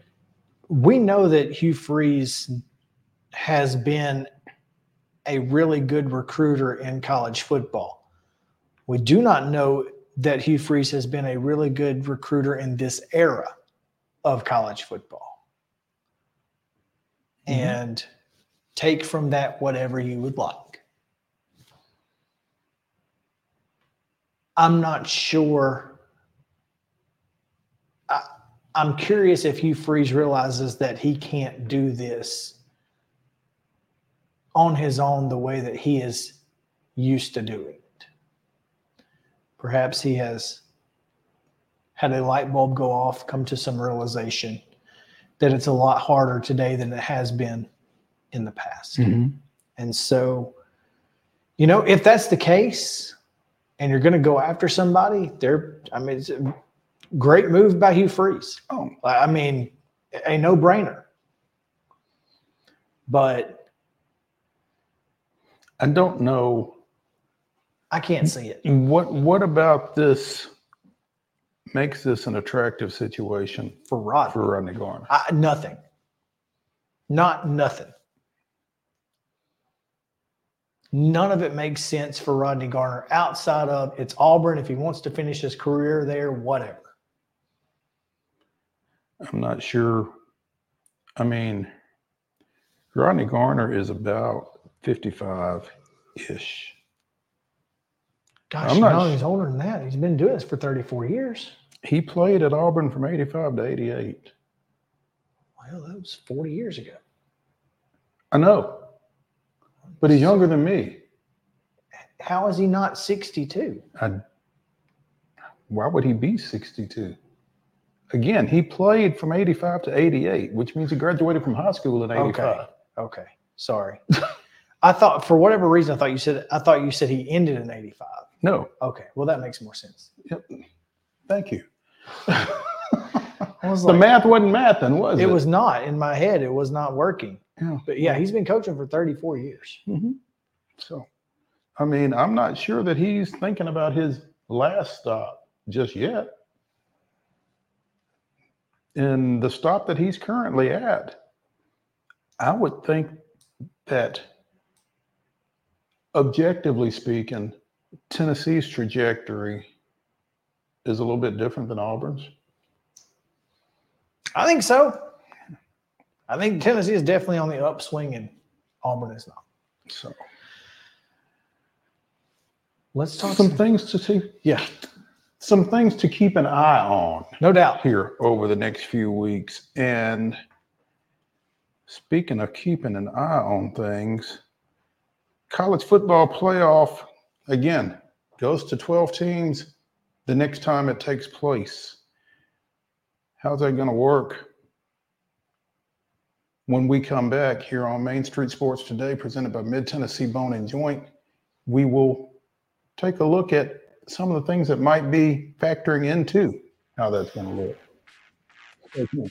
we know that Hugh Freeze has been a really good recruiter in college football. We do not know that Hugh Freeze has been a really good recruiter in this era of college football. Mm-hmm. And take from that whatever you would like. I'm not sure. I'm curious if Hugh Freeze realizes that he can't do this on his own the way that he is used to doing it. Perhaps he has had a light bulb go off, come to some realization that it's a lot harder today than it has been in the past. Mm-hmm. And so, you know, if that's the case and you're going to go after somebody, they're, I mean, great move by Hugh Freeze. Oh, I mean, a no brainer. But I don't know I can't see it. what what about this makes this an attractive situation for Rodney. For Rodney Garner. I, nothing. Not nothing. None of it makes sense for Rodney Garner outside of it's Auburn. If he wants to finish his career there, whatever. I'm not sure. I mean, Rodney Garner is about 55 ish. Gosh, I'm no, he's older than that. He's been doing this for 34 years. He played at Auburn from 85 to 88. Well, that was 40 years ago. I know, but he's younger than me. How is he not 62? I, why would he be 62? Again, he played from 85 to 88, which means he graduated from high school in 85. Okay. Okay. Sorry. *laughs* I thought for whatever reason I thought you said I thought you said he ended in 85. No. Okay. Well, that makes more sense. Yep. Thank you. *laughs* The like- math wasn't math then, was it? It was not in my head. It was not working. Yeah. But yeah, he's been coaching for 34 years. Mm-hmm. So, I mean, I'm not sure that he's thinking about his last stop just yet. And the stop that he's currently at, I would think that objectively speaking, Tennessee's trajectory is a little bit different than Auburn's. I think so. I think Tennessee is definitely on the upswing and Auburn is not. So let's talk some things to see. Yeah. Some things to keep an eye on. No doubt. Here over the next few weeks. And speaking of keeping an eye on things, college football playoff again goes to 12 teams the next time it takes place. How's that going to work? When we come back here on Main Street Sports Today, presented by Mid Tennessee Bone and Joint, we will take a look at some of the things that might be factoring into how that's going to look.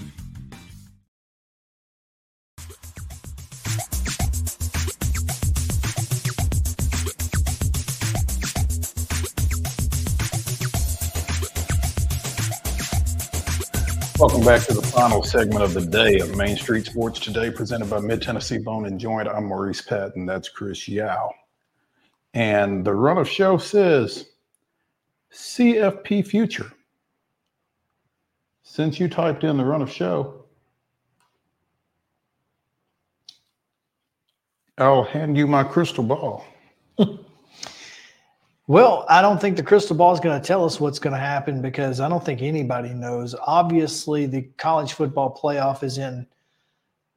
Welcome back to the final segment of the day of Main Street Sports Today, presented by Mid Tennessee Bone and Joint. I'm Maurice Patton. That's Chris Yao. And the run of show says CFP Future. Since you typed in the run of show, I'll hand you my crystal ball. Well, I don't think the crystal ball is going to tell us what's going to happen because I don't think anybody knows. Obviously, the college football playoff is in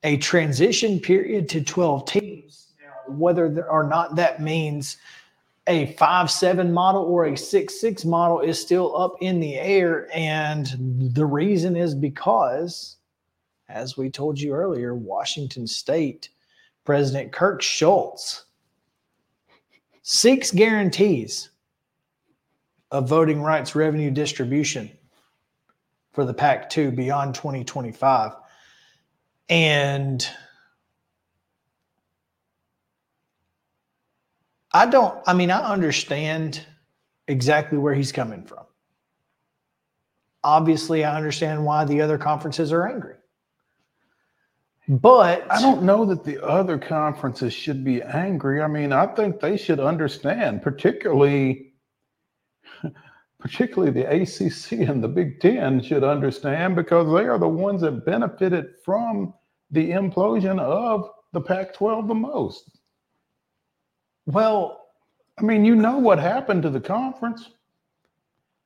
a transition period to 12 teams. Now, whether or not that means a 5 7 model or a 6 6 model is still up in the air. And the reason is because, as we told you earlier, Washington State President Kirk Schulz seeks guarantees of voting rights revenue distribution for the PAC 2 beyond 2025. And I don't, I mean, I understand exactly where he's coming from. Obviously, I understand why the other conferences are angry. But I don't know that the other conferences should be angry. I mean, I think they should understand, particularly particularly the ACC and the Big 10 should understand because they are the ones that benefited from the implosion of the Pac-12 the most. Well, I mean, you know what happened to the conference.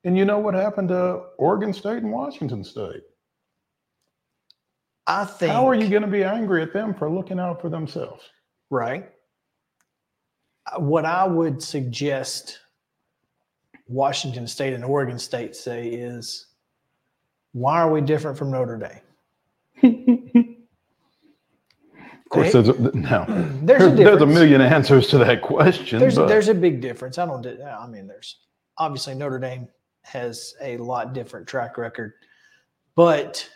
And you know what happened to Oregon State and Washington State. I think How are you going to be angry at them for looking out for themselves? Right. Uh, What I would suggest Washington State and Oregon State say is why are we different from Notre Dame? Of course, there's a, no, *clears throat* There's a there's a million answers to that question. There's but there's a big difference. I don't. I mean, there's obviously Notre Dame has a lot different track record, but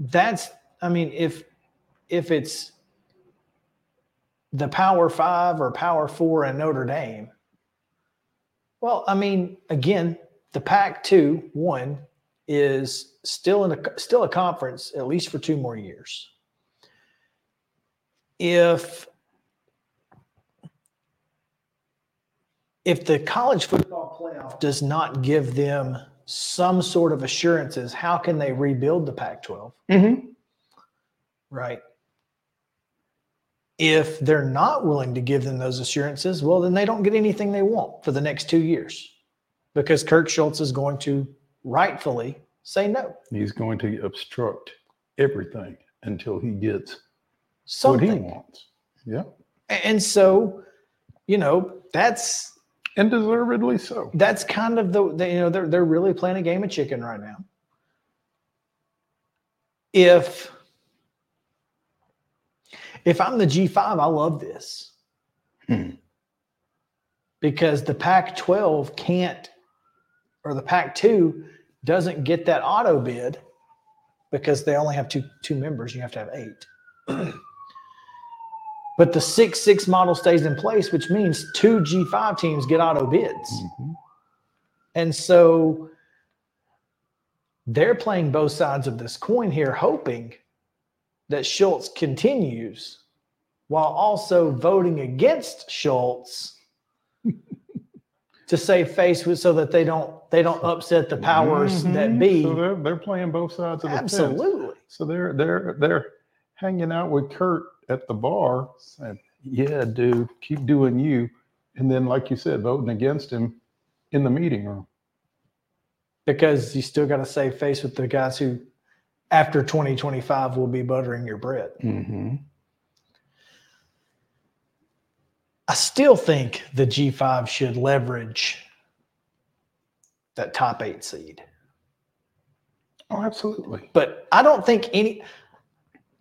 that's. I mean, if if it's the Power Five or Power Four and Notre Dame, well, I mean, again, the Pac two one is still in a still a conference at least for two more years. If if the college football playoff does not give them some sort of assurances, how can they rebuild the Pac-12? Mm-hmm. Right. If they're not willing to give them those assurances, well, then they don't get anything they want for the next two years because Kirk Schulz is going to rightfully say no. He's going to obstruct everything until he gets Something. what he wants. Yeah. And so, you know, that's and deservedly so. That's kind of the, the you know they're they're really playing a game of chicken right now. If if I'm the G5, I love this. Hmm. Because the Pac 12 can't, or the Pac 2 doesn't get that auto bid because they only have two, two members. You have to have eight. *clears throat* but the 6 6 model stays in place, which means two G5 teams get auto bids. And so they're playing both sides of this coin here, hoping that Schulz continues while also voting against Schulz *laughs* to save face with so that they don't they don't upset the powers that Mhm. be. So they're, they're playing both sides of the fence. Absolutely. So they're they're they're hanging out with Kurt at the bar, saying, "Yeah, dude, keep doing you," and then, like you said, voting against him in the meeting room. because you still got to save face with the guys who after 2025 will be buttering your bread. Mm-hmm. I still think the G5 should leverage that top eight seed. Oh, absolutely. But I don't think any,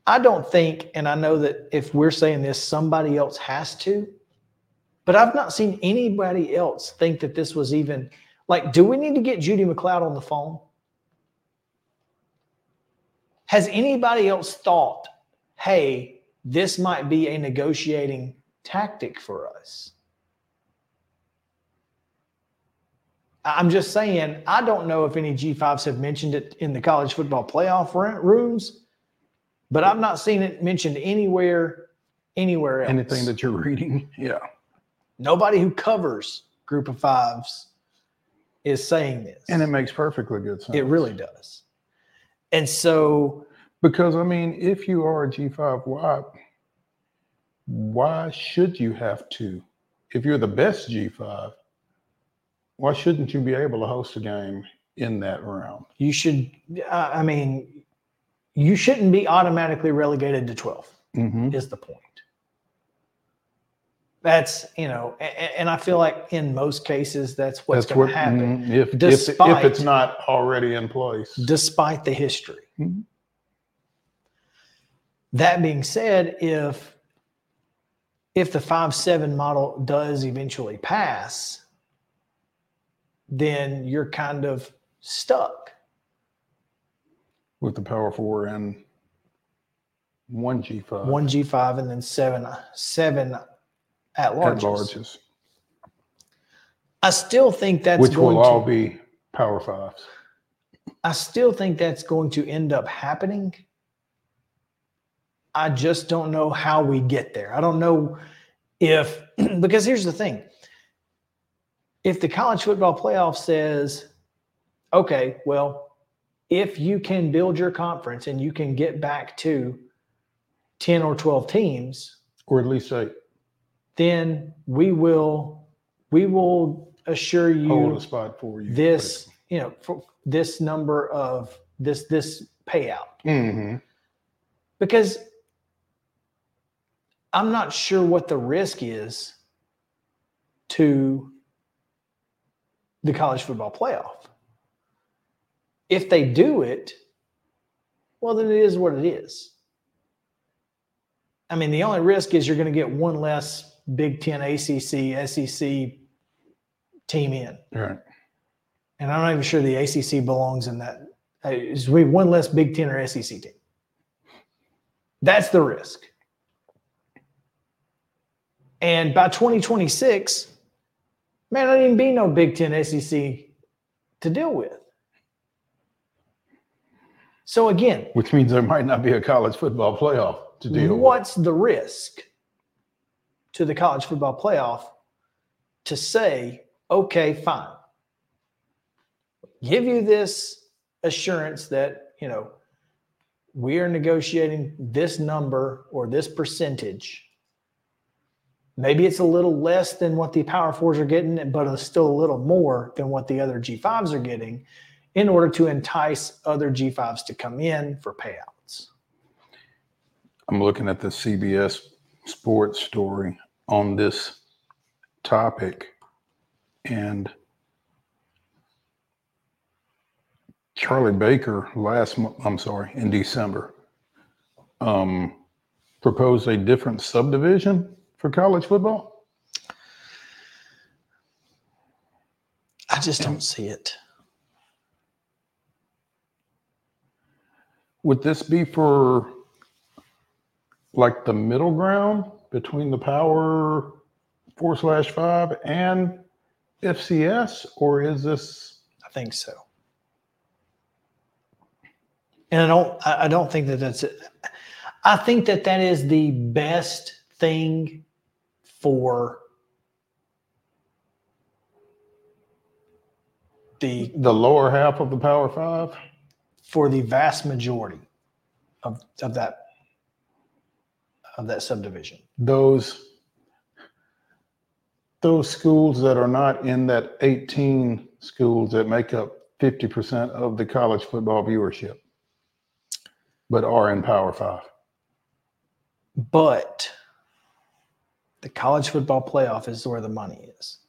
I don't think, and I know that if we're saying this, somebody else has to, but I've not seen anybody else think that this was even like, do we need to get Judy MacLeod on the phone? Has anybody else thought, hey, this might be a negotiating tactic for us? I'm just saying, I don't know if any G5s have mentioned it in the college football playoff rooms, but I've not seen it mentioned anywhere, anywhere else. Anything that you're reading, *laughs* yeah. Nobody who covers group of fives is saying this. And it makes perfectly good sense. It really does. And so, because I mean, if you are a G5, why why should you have to? If you're the best G5, why shouldn't you be able to host a game in that round? you should, I I mean, you shouldn't be automatically relegated to 12, Mm-hmm. is the point. That's, you know, and, and I feel like in most cases, that's what's going what to happen. mhm, if, if despite, if it's not already in place. despite the history. Mhm. That being said, if if the five seven model does eventually pass, then you're kind of stuck. With the power four and one G5 One G five and then seven seven at at large. larges, I still think that's which will to, all be power fives. I still think that's going to end up happening. I just don't know how we get there. I don't know if, *clears throat* because here's the thing if the college football playoff says, okay, well, if you can build your conference and you can get back to 10 or 12 teams, or at least eight, then we will we will assure you hold a spot for you. this you know for this number of this this payout. Hmm because i'm not sure what the risk is to the college football playoff if they do it well then it is what it is i mean the only risk is you're going to get one less big 10 acc sec team in Right. and I'm not even sure the ACC belongs in that. Is Uh, Is we one less Big Ten or SEC team? That's the risk. And by 2026, man, I didn't be no Big Ten SEC to deal with. So again, which means there might not be a college football playoff to deal with. what's the risk to the college football playoff to say, okay, fine, give you this assurance that, you know, we are negotiating this number or this percentage. Maybe it's a little less than what the Power Fours are getting, but it's still a little more than what the other G5s are getting in order to entice other G5s to come in for payouts. I'm looking at the CBS sports story on this topic, and Charlie Baker last month, I'm sorry, in December, um, proposed a different subdivision for college football. I just don't see it. Would this be for like the middle ground between the power four slash five and FCS, or is this? I think so. And I don't, I don't think that that's it. I think that that is the best thing for the the lower half of the Power Five for the vast majority of of that of that subdivision. Those those schools that are not in that 18 schools that make up 50% of the college football viewership, but are in Power Five. But the college football playoff is where the money is.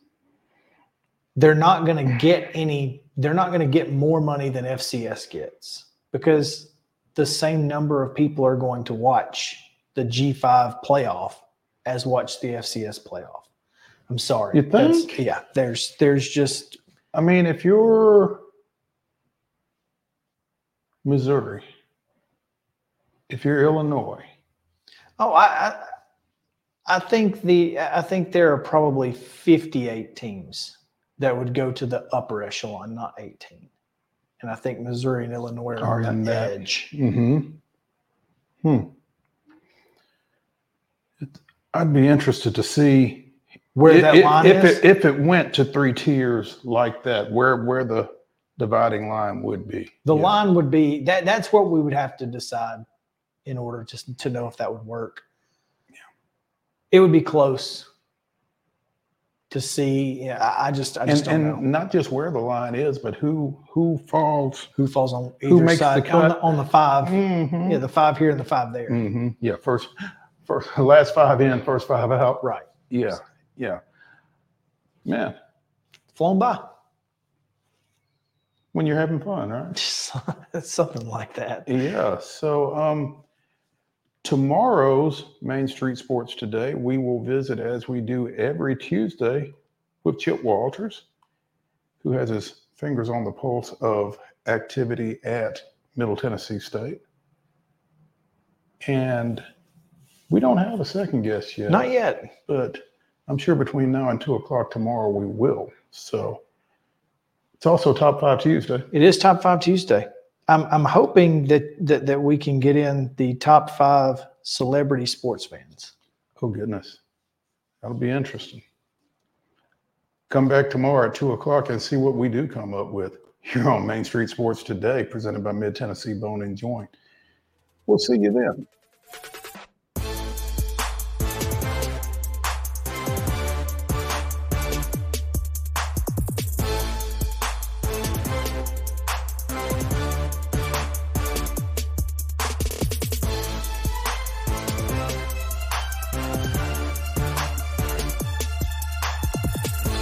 They're not going to get any, they're not going to get more money than FCS gets because the same number of people are going to watch the G5 playoff as watch the FCS playoff. I'm sorry. You That's- think? yeah, there's there's just I mean, if you're Missouri, if you're Illinois, Oh, I, I, I think the I think there are probably 58 teams that would go to the upper echelon, not 18. And I think Missouri and Illinois are, on the that. edge. hmm Hmm. It- I'd be interested to see Where i- that line if is? it if it went to three tiers like that, where where the dividing line would be. The line would be that that's what we would have to decide in order to to know if that would work. Yeah. It would be close to see. Yeah, I, I just I just and don't and know not just where the line is, but who who falls who falls on either who makes side the on the, on the 5 Mhm. Yeah, the five here and the five there. hmm Yeah, first first *laughs* last five in, first five out. Right. Yeah, yeah. Man, Flown by. when you're having fun, right? *laughs* Something like that. Yeah. So um tomorrow's Main Street Sports Today, we will visit as we do every Tuesday with Chip Walters, who has his fingers on the pulse of activity at Middle Tennessee State. And we don't have a second guest yet. Not yet. But I'm sure between now and two o'clock tomorrow we will. So it's also Top Five Tuesday. It is top five Tuesday. I'm I'm hoping that that, that we can get in the top five celebrity sports fans. Oh goodness, that'll be interesting. Come back tomorrow at two o'clock and see what we do come up with here on Main Street Sports Today, presented by Mid Tennessee Bone and Joint. We'll see you then.